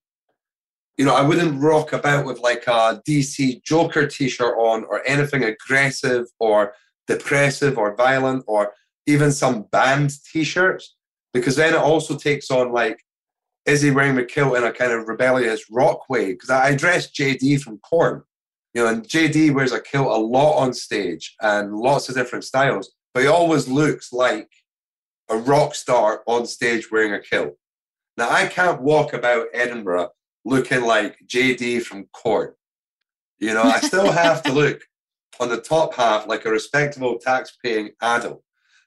you know, I wouldn't rock about with like a DC Joker t-shirt on or anything aggressive or depressive or violent or even some band t-shirts because then it also takes on like is he wearing the kilt in a kind of rebellious rock way? Because I dressed JD from Korn, you know, and JD wears a kilt a lot on stage and lots of different styles, but he always looks like a rock star on stage wearing a kilt. Now I can't walk about Edinburgh looking like JD from Korn. You know, I still have to look on the top half like a respectable tax-paying adult.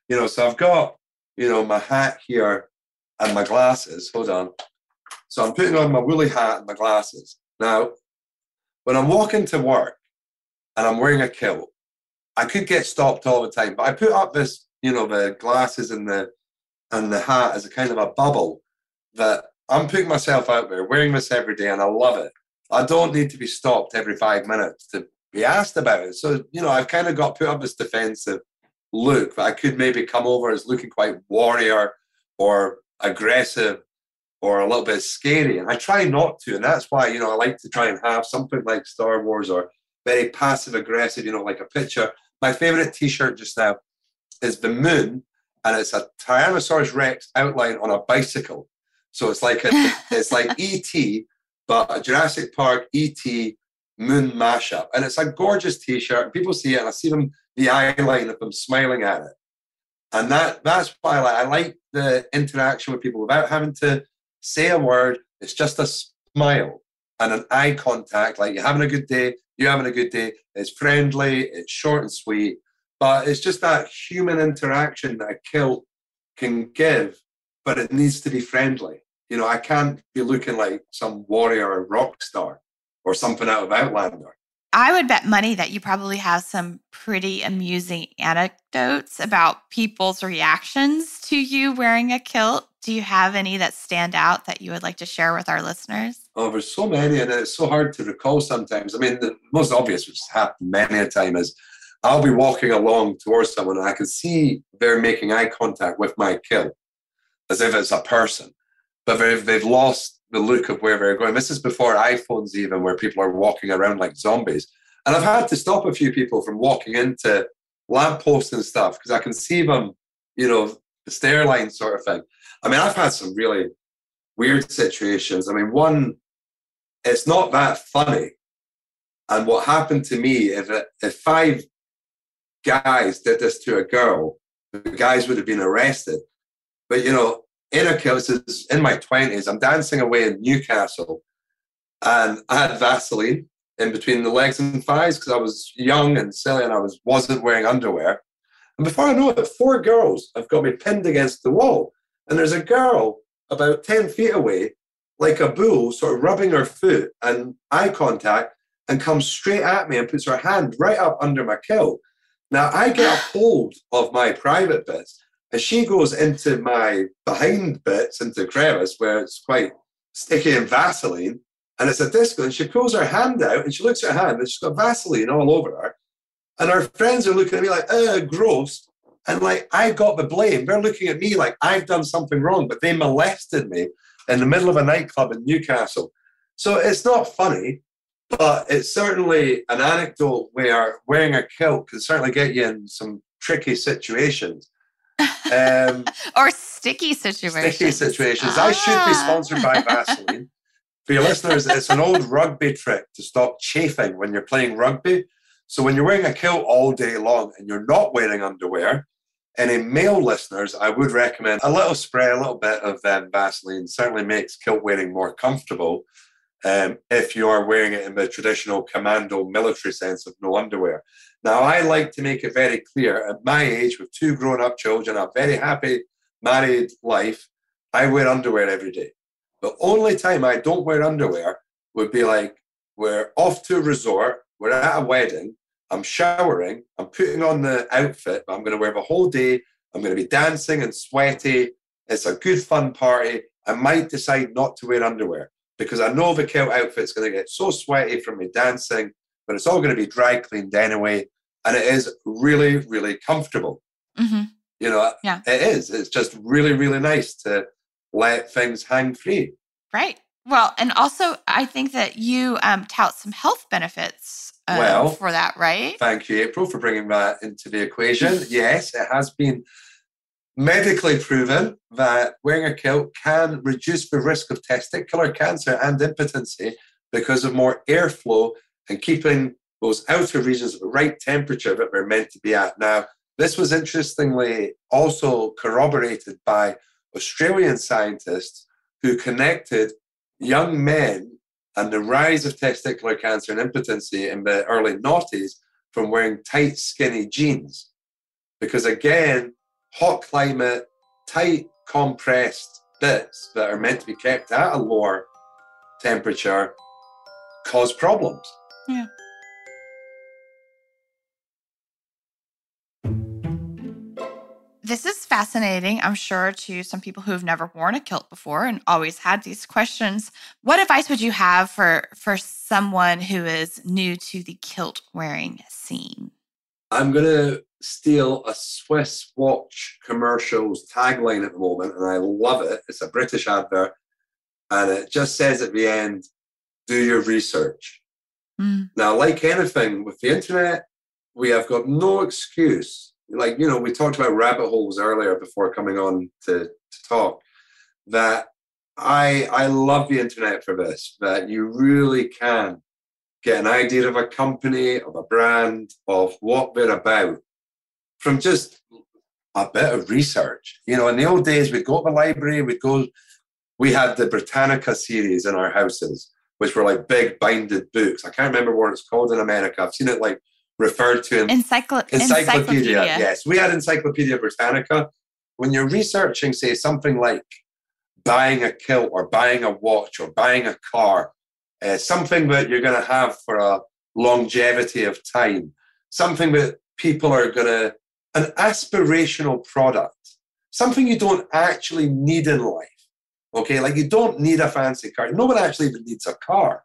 You know, so I've got, you know, my hat here and my glasses. Hold on. So I'm putting on my woolly hat and my glasses. Now, when I'm walking to work and I'm wearing a kilt, I could get stopped all the time, but I put up this, you know, the glasses and the and the hat as a kind of a bubble that I'm putting myself out there, wearing this every day, and I love it. I don't need to be stopped every five minutes to be asked about it. So, you know, I've kind of got put up this defensive look. I could maybe come over as looking quite warrior or aggressive or a little bit scary. And I try not to. And that's why, you know, I like to try and have something like Star Wars or very passive aggressive, you know, like a picture. My favorite t shirt just now is the moon and it's a Tyrannosaurus Rex outline on a bicycle. So it's like a, it's like ET, but a Jurassic Park ET moon mashup, and it's a gorgeous T-shirt. People see it, and I see them the eye line of them smiling at it, and that that's why I like. I like the interaction with people without having to say a word. It's just a smile and an eye contact. Like you're having a good day, you're having a good day. It's friendly, it's short and sweet, but it's just that human interaction that a kilt can give, but it needs to be friendly. You know, I can't be looking like some warrior or rock star or something out of Outlander. I would bet money that you probably have some pretty amusing anecdotes about people's reactions to you wearing a kilt. Do you have any that stand out that you would like to share with our listeners? Oh, there's so many, and it's so hard to recall sometimes. I mean, the most obvious, which has happened many a time, is I'll be walking along towards someone and I can see they're making eye contact with my kilt as if it's a person, but they've, they've lost the look of where they're going. This is before iPhones, even where people are walking around like zombies. And I've had to stop a few people from walking into lampposts and stuff because I can see them, you know, the stair line sort of thing. I mean, I've had some really weird situations. I mean, one, it's not that funny. And what happened to me, if, if five guys did this to a girl, the guys would have been arrested. But, you know, case, in my 20s, I'm dancing away in Newcastle and I had Vaseline in between the legs and thighs because I was young and silly and I was, wasn't wearing underwear. And before I know it, four girls have got me pinned against the wall. And there's a girl about 10 feet away, like a bull, sort of rubbing her foot and eye contact, and comes straight at me and puts her hand right up under my kilt. Now I get a hold of my private bits, and she goes into my behind bits, into the crevice where it's quite sticky and Vaseline, and it's a disco. And she pulls her hand out and she looks at her hand and she's got Vaseline all over her. And her friends are looking at me like, oh, gross. And like, I got the blame. They're looking at me like I've done something wrong, but they molested me in the middle of a nightclub in Newcastle. So it's not funny, but it's certainly an anecdote where wearing a kilt can certainly get you in some tricky situations. Um, or sticky situations. Sticky situations. Ah. I should be sponsored by Vaseline. For your listeners, it's an old rugby trick to stop chafing when you're playing rugby. So when you're wearing a kilt all day long and you're not wearing underwear, any male listeners, I would recommend a little spray, a little bit of um, Vaseline. Certainly makes kilt wearing more comfortable um, if you are wearing it in the traditional commando military sense of no underwear. Now, I like to make it very clear at my age, with two grown up children, a very happy married life, I wear underwear every day. The only time I don't wear underwear would be like we're off to a resort, we're at a wedding, I'm showering, I'm putting on the outfit, I'm going to wear the whole day, I'm going to be dancing and sweaty. It's a good fun party. I might decide not to wear underwear because I know the kilt outfit's going to get so sweaty from me dancing, but it's all going to be dry cleaned anyway. And it is really, really comfortable. Mm-hmm. You know, yeah. it is. It's just really, really nice to let things hang free. Right. Well, and also I think that you um, tout some health benefits um, well, for that, right? Thank you, April, for bringing that into the equation. yes, it has been medically proven that wearing a kilt can reduce the risk of testicular cancer and impotency because of more airflow and keeping those outer regions at the right temperature that they're meant to be at. Now, this was interestingly also corroborated by Australian scientists who connected young men and the rise of testicular cancer and impotency in the early noughties from wearing tight, skinny jeans. Because again, hot climate, tight, compressed bits that are meant to be kept at a lower temperature cause problems. Yeah. This is fascinating, I'm sure, to some people who have never worn a kilt before and always had these questions. What advice would you have for for someone who is new to the kilt wearing scene? I'm going to steal a Swiss watch commercial's tagline at the moment, and I love it. It's a British advert, and it just says at the end, "Do your research." Mm. Now, like anything with the internet, we have got no excuse like you know we talked about rabbit holes earlier before coming on to, to talk that i i love the internet for this that you really can get an idea of a company of a brand of what we're about from just a bit of research you know in the old days we'd go to the library we'd go we had the britannica series in our houses which were like big binded books i can't remember what it's called in america i've seen it like referred to in Encycl- encyclopedia. encyclopedia. Yes, we had Encyclopedia Britannica. When you're researching, say, something like buying a kilt or buying a watch or buying a car, uh, something that you're going to have for a longevity of time, something that people are going to, an aspirational product, something you don't actually need in life. Okay, like you don't need a fancy car. No one actually even needs a car.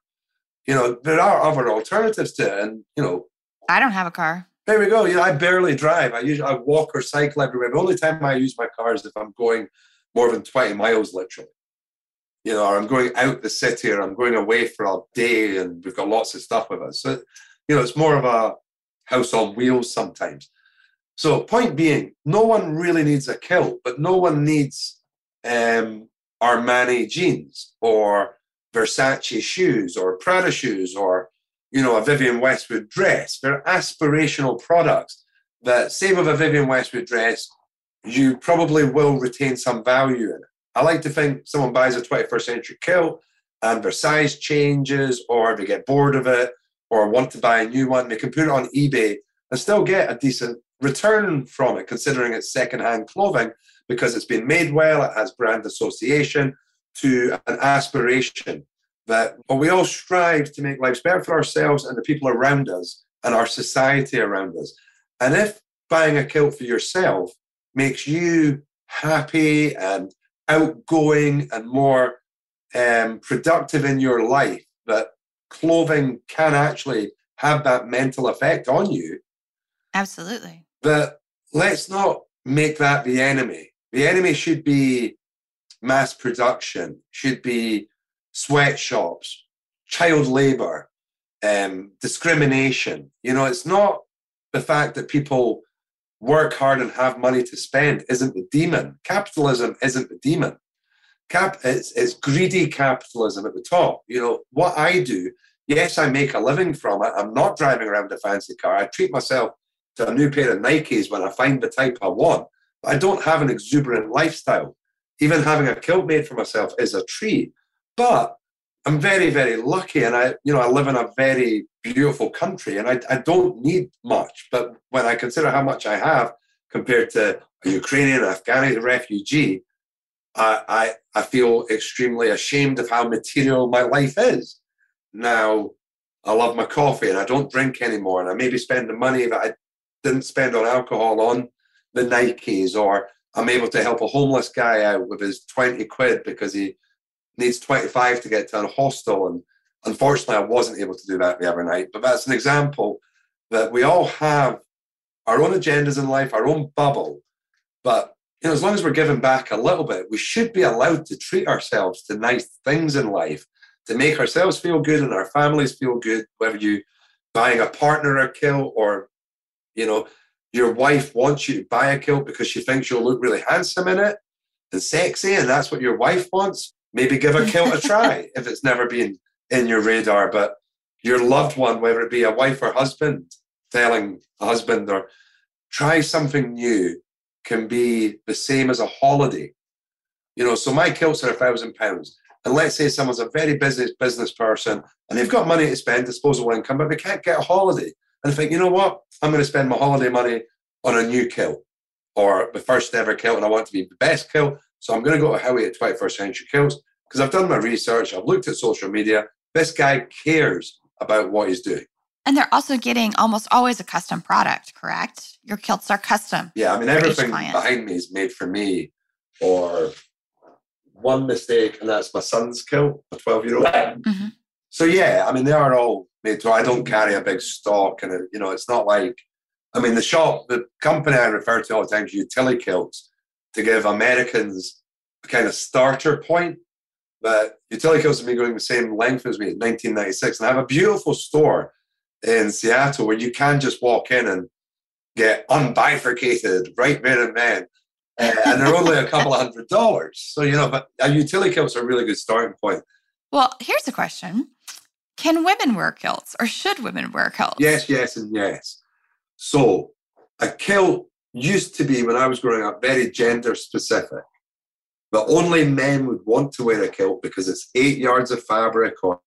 You know, there are other alternatives to it. And, you know, I don't have a car. There we go. You know, I barely drive. I usually I walk or cycle everywhere. The only time I use my car is if I'm going more than 20 miles, literally. You know, or I'm going out the city or I'm going away for a day and we've got lots of stuff with us. So, you know, it's more of a house on wheels sometimes. So, point being, no one really needs a kilt, but no one needs um, Armani jeans or Versace shoes or Prada shoes or you know, a Vivienne Westwood dress. They're aspirational products that, say, with a Vivienne Westwood dress, you probably will retain some value in it. I like to think someone buys a 21st century kilt and their size changes, or they get bored of it, or want to buy a new one. They can put it on eBay and still get a decent return from it, considering it's secondhand clothing because it's been made well, it has brand association to an aspiration that well, we all strive to make lives better for ourselves and the people around us and our society around us. And if buying a kilt for yourself makes you happy and outgoing and more um, productive in your life, that clothing can actually have that mental effect on you. Absolutely. But let's not make that the enemy. The enemy should be mass production, should be sweatshops, child labor, um, discrimination. You know, it's not the fact that people work hard and have money to spend isn't the demon. Capitalism isn't the demon. Cap, it's, it's greedy capitalism at the top. You know, what I do, yes, I make a living from it. I'm not driving around a fancy car. I treat myself to a new pair of Nikes when I find the type I want. But I don't have an exuberant lifestyle. Even having a kilt made for myself is a treat. But I'm very, very lucky, and I, you know, I live in a very beautiful country, and I, I don't need much. But when I consider how much I have compared to a Ukrainian, Afghani refugee, I, I, I feel extremely ashamed of how material my life is. Now, I love my coffee, and I don't drink anymore, and I maybe spend the money that I didn't spend on alcohol on the Nikes, or I'm able to help a homeless guy out with his 20 quid because he needs 25 to get to a hostel. And unfortunately, I wasn't able to do that the other night. But that's an example that we all have our own agendas in life, our own bubble. But you know, as long as we're giving back a little bit, we should be allowed to treat ourselves to nice things in life, to make ourselves feel good and our families feel good, whether you buying a partner a kilt or, you know, your wife wants you to buy a kilt because she thinks you'll look really handsome in it and sexy, and that's what your wife wants maybe give a kilt a try if it's never been in your radar. But your loved one, whether it be a wife or husband, telling a husband or try something new can be the same as a holiday. You know, so my kilts are a thousand pounds. And let's say someone's a very busy business person and they've got money to spend, disposable income, but they can't get a holiday. And they think, you know what? I'm going to spend my holiday money on a new kilt or the first ever kilt, and I want to be the best kilt. So I'm going to go to Howie at 21st Century Kilts because I've done my research, I've looked at social media. This guy cares about what he's doing. And they're also getting almost always a custom product, correct? Your kilts are custom. Yeah, I mean, everything behind me is made for me or one mistake, and that's my son's kilt, a 12 year old. Mm-hmm. So, yeah, I mean, they are all made to, I don't carry a big stock, and, it, you know, it's not like, I mean, the shop, the company I refer to all the time is Utilikilts to give Americans a kind of starter point. But Utilikilts have been going the same length as me in 1996. And I have a beautiful store in Seattle where you can just walk in and get unbifurcated right men and men. And they're only a couple of hundred dollars. So, you know, but a Utilikilt's a really good starting point. Well, here's a question Can women wear kilts or should women wear kilts? Yes, yes, and yes. So, a kilt used to be, when I was growing up, very gender specific. But only men would want to wear a kilt because it's eight yards of fabric or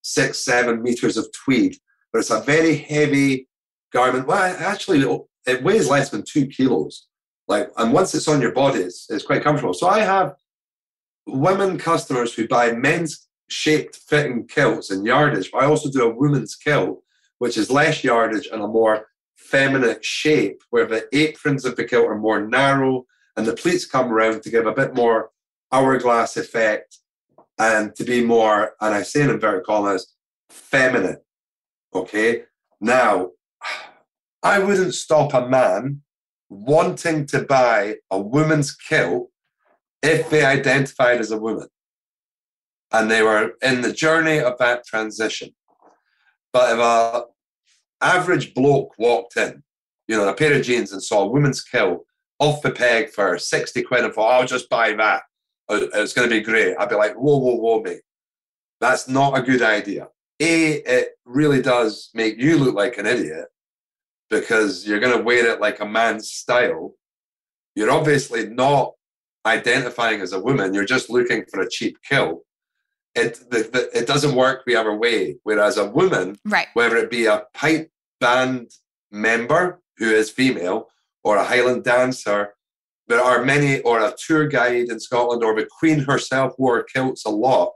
six, seven meters of tweed. But it's a very heavy garment. Well, actually, it weighs less than two kilos. Like, and once it's on your body, it's, it's quite comfortable. So I have women customers who buy men's shaped fitting kilts and yardage. But I also do a woman's kilt, which is less yardage and a more feminine shape, where the aprons of the kilt are more narrow and the pleats come around to give a bit more hourglass effect and to be more, and I say in inverted commas, feminine. Okay. Now, I wouldn't stop a man wanting to buy a woman's kilt if they identified as a woman and they were in the journey of that transition. But if a average bloke walked in, you know, a pair of jeans and saw a woman's kilt off the peg for 60 quid and thought, I'll just buy that. Uh, it's going to be great. I'd be like, whoa, whoa, whoa, mate. That's not a good idea. A, it really does make you look like an idiot because you're going to wear it like a man's style. You're obviously not identifying as a woman. You're just looking for a cheap kill. It the, the, it doesn't work the other way. Whereas a woman, right. whether it be a pipe band member who is female or a Highland dancer, there are many, or a tour guide in Scotland, or the Queen herself wore kilts a lot.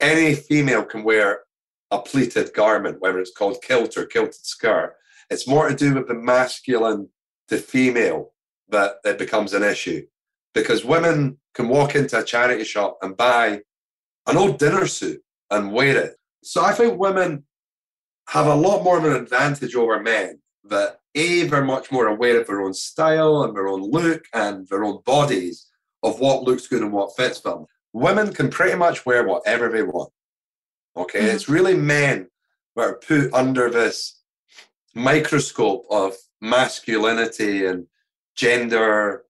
Any female can wear a pleated garment, whether it's called kilt or kilted skirt. It's more to do with the masculine to female that it becomes an issue. Because women can walk into a charity shop and buy an old dinner suit and wear it. So I think women have a lot more of an advantage over men that A, they're much more aware of their own style and their own look and their own bodies of what looks good and what fits them. Women can pretty much wear whatever they want. Okay, mm-hmm. it's really men that are put under this microscope of masculinity and gender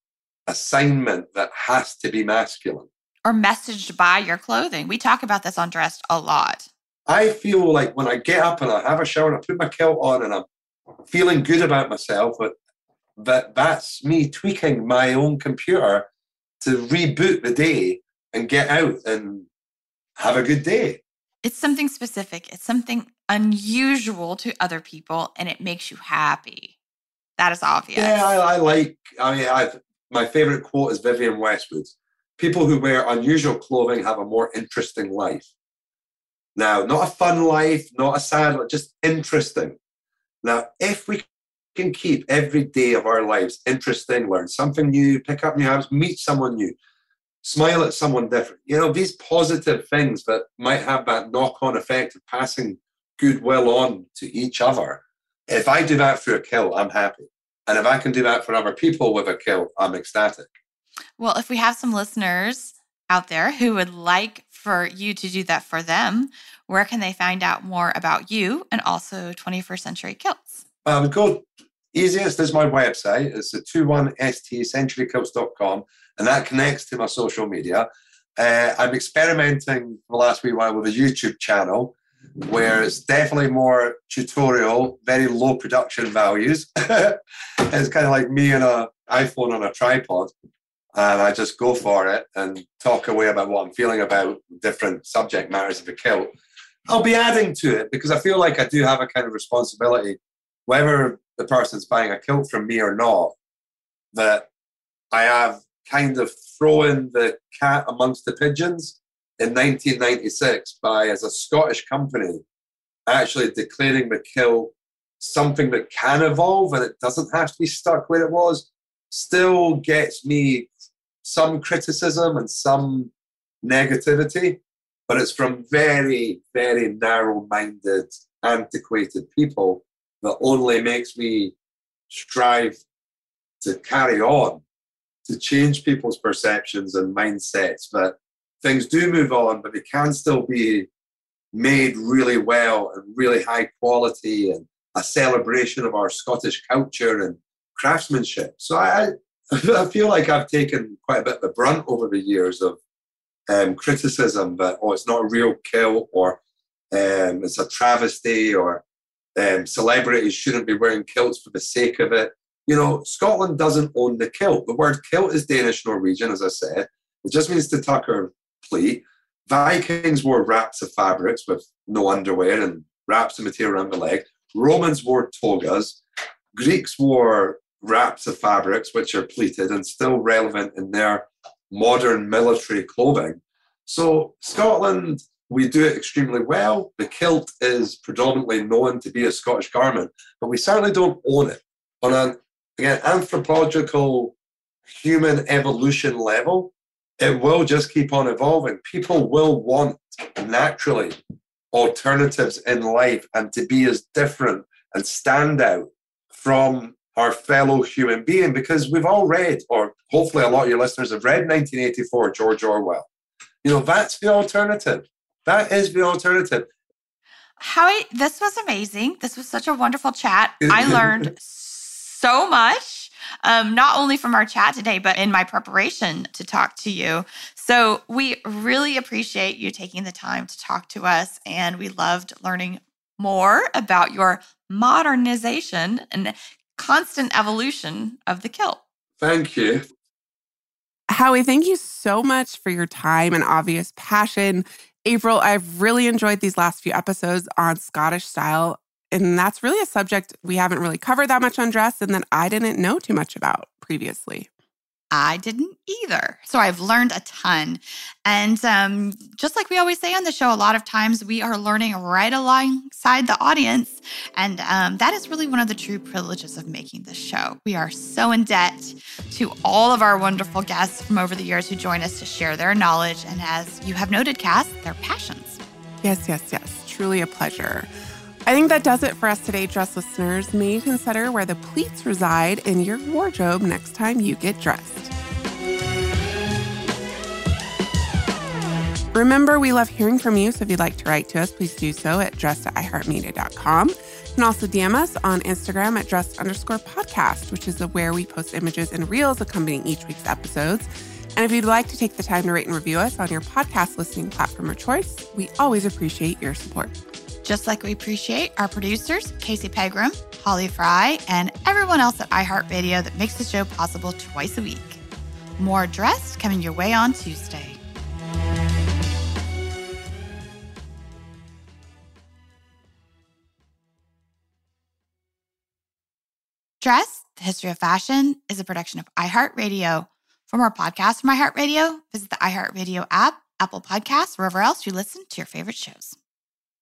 assignment that has to be masculine. Or messaged by your clothing. We talk about this on Dressed a lot. I feel like when I get up and I have a shower and I put my kilt on and I'm feeling good about myself, but that that's me tweaking my own computer to reboot the day and get out and have a good day. It's something specific. It's something unusual to other people and it makes you happy. That is obvious. Yeah, I, I like, I mean, I've, my favorite quote is Vivienne Westwood People who wear unusual clothing have a more interesting life. Now, not a fun life, not a sad just interesting. Now, if we can keep every day of our lives interesting, learn something new, pick up new habits, meet someone new, smile at someone different, you know, these positive things that might have that knock on effect of passing goodwill on to each other. If I do that through a kill, I'm happy. And if I can do that for other people with a kill, I'm ecstatic. Well, if we have some listeners out there who would like for you to do that for them, where can they find out more about you and also 21st Century Kilts? Um, go easiest is my website. It's the 21stcenturykilts.com, and that connects to my social media. Uh, I'm experimenting the last wee while with a YouTube channel where it's definitely more tutorial, very low production values. it's kind of like me and an iPhone on a tripod. And I just go for it and talk away about what I'm feeling about different subject matters of the kilt. I'll be adding to it because I feel like I do have a kind of responsibility, whether the person's buying a kilt from me or not, that I have kind of thrown the cat amongst the pigeons in 1996 by, as a Scottish company, actually declaring the kilt something that can evolve and it doesn't have to be stuck where it was, still gets me some criticism and some negativity, but it's from very, very narrow minded, antiquated people that only makes me strive to carry on, to change people's perceptions and mindsets. But things do move on, but they can still be made really well and really high quality and a celebration of our Scottish culture and craftsmanship. So I, I feel like I've taken quite a bit of the brunt over the years of um, criticism that, oh, it's not a real kilt or um, it's a travesty or um, celebrities shouldn't be wearing kilts for the sake of it. You know, Scotland doesn't own the kilt. The word kilt is Danish Norwegian, as I said. It just means to tuck or pleat. Vikings wore wraps of fabrics with no underwear and wraps of material around the leg. Romans wore togas. Greeks wore wraps of fabrics, which are pleated and still relevant in their modern military clothing. So, Scotland, we do it extremely well. The kilt is predominantly known to be a Scottish garment, but we certainly don't own it. On an again anthropological human evolution level, it will just keep on evolving. People will want naturally alternatives in life and to be as different and stand out from our fellow human being because we've all read, or hopefully a lot of your listeners have read 1984, George Orwell. You know, that's the alternative. That is the alternative. Howie, this was amazing. This was such a wonderful chat. I learned so much, um, not only from our chat today, but in my preparation to talk to you. So we really appreciate you taking the time to talk to us, and we loved learning more about your modernization and constant evolution of the kilt. Thank you. Howie, thank you so much for your time and obvious passion. April, I've really enjoyed these last few episodes on Scottish style. And that's really a subject we haven't really covered that much on dress and that I didn't know too much about previously. I didn't either. So I've learned a ton. And um, just like we always say on the show, a lot of times we are learning right alongside the audience. And um, that is really one of the true privileges of making this show. We are so in debt to all of our wonderful guests from over the years who join us to share their knowledge and, as you have noted, Cass, their passions. Yes, yes, yes. Truly a pleasure. I think that does it for us today, dress listeners. May you consider where the pleats reside in your wardrobe next time you get dressed. Remember, we love hearing from you, so if you'd like to write to us, please do so at dress at iheartmedia.com. You can also DM us on Instagram at dress underscore podcast, which is where we post images and reels accompanying each week's episodes. And if you'd like to take the time to rate and review us on your podcast listening platform of choice, we always appreciate your support just like we appreciate our producers, Casey Pegram, Holly Frey, and everyone else at iHeartRadio that makes the show possible twice a week. More Dressed coming your way on Tuesday. Dressed, the history of fashion, is a production of iHeartRadio. For more podcasts from iHeartRadio, visit the iHeartRadio app, Apple Podcasts, wherever else you listen to your favorite shows.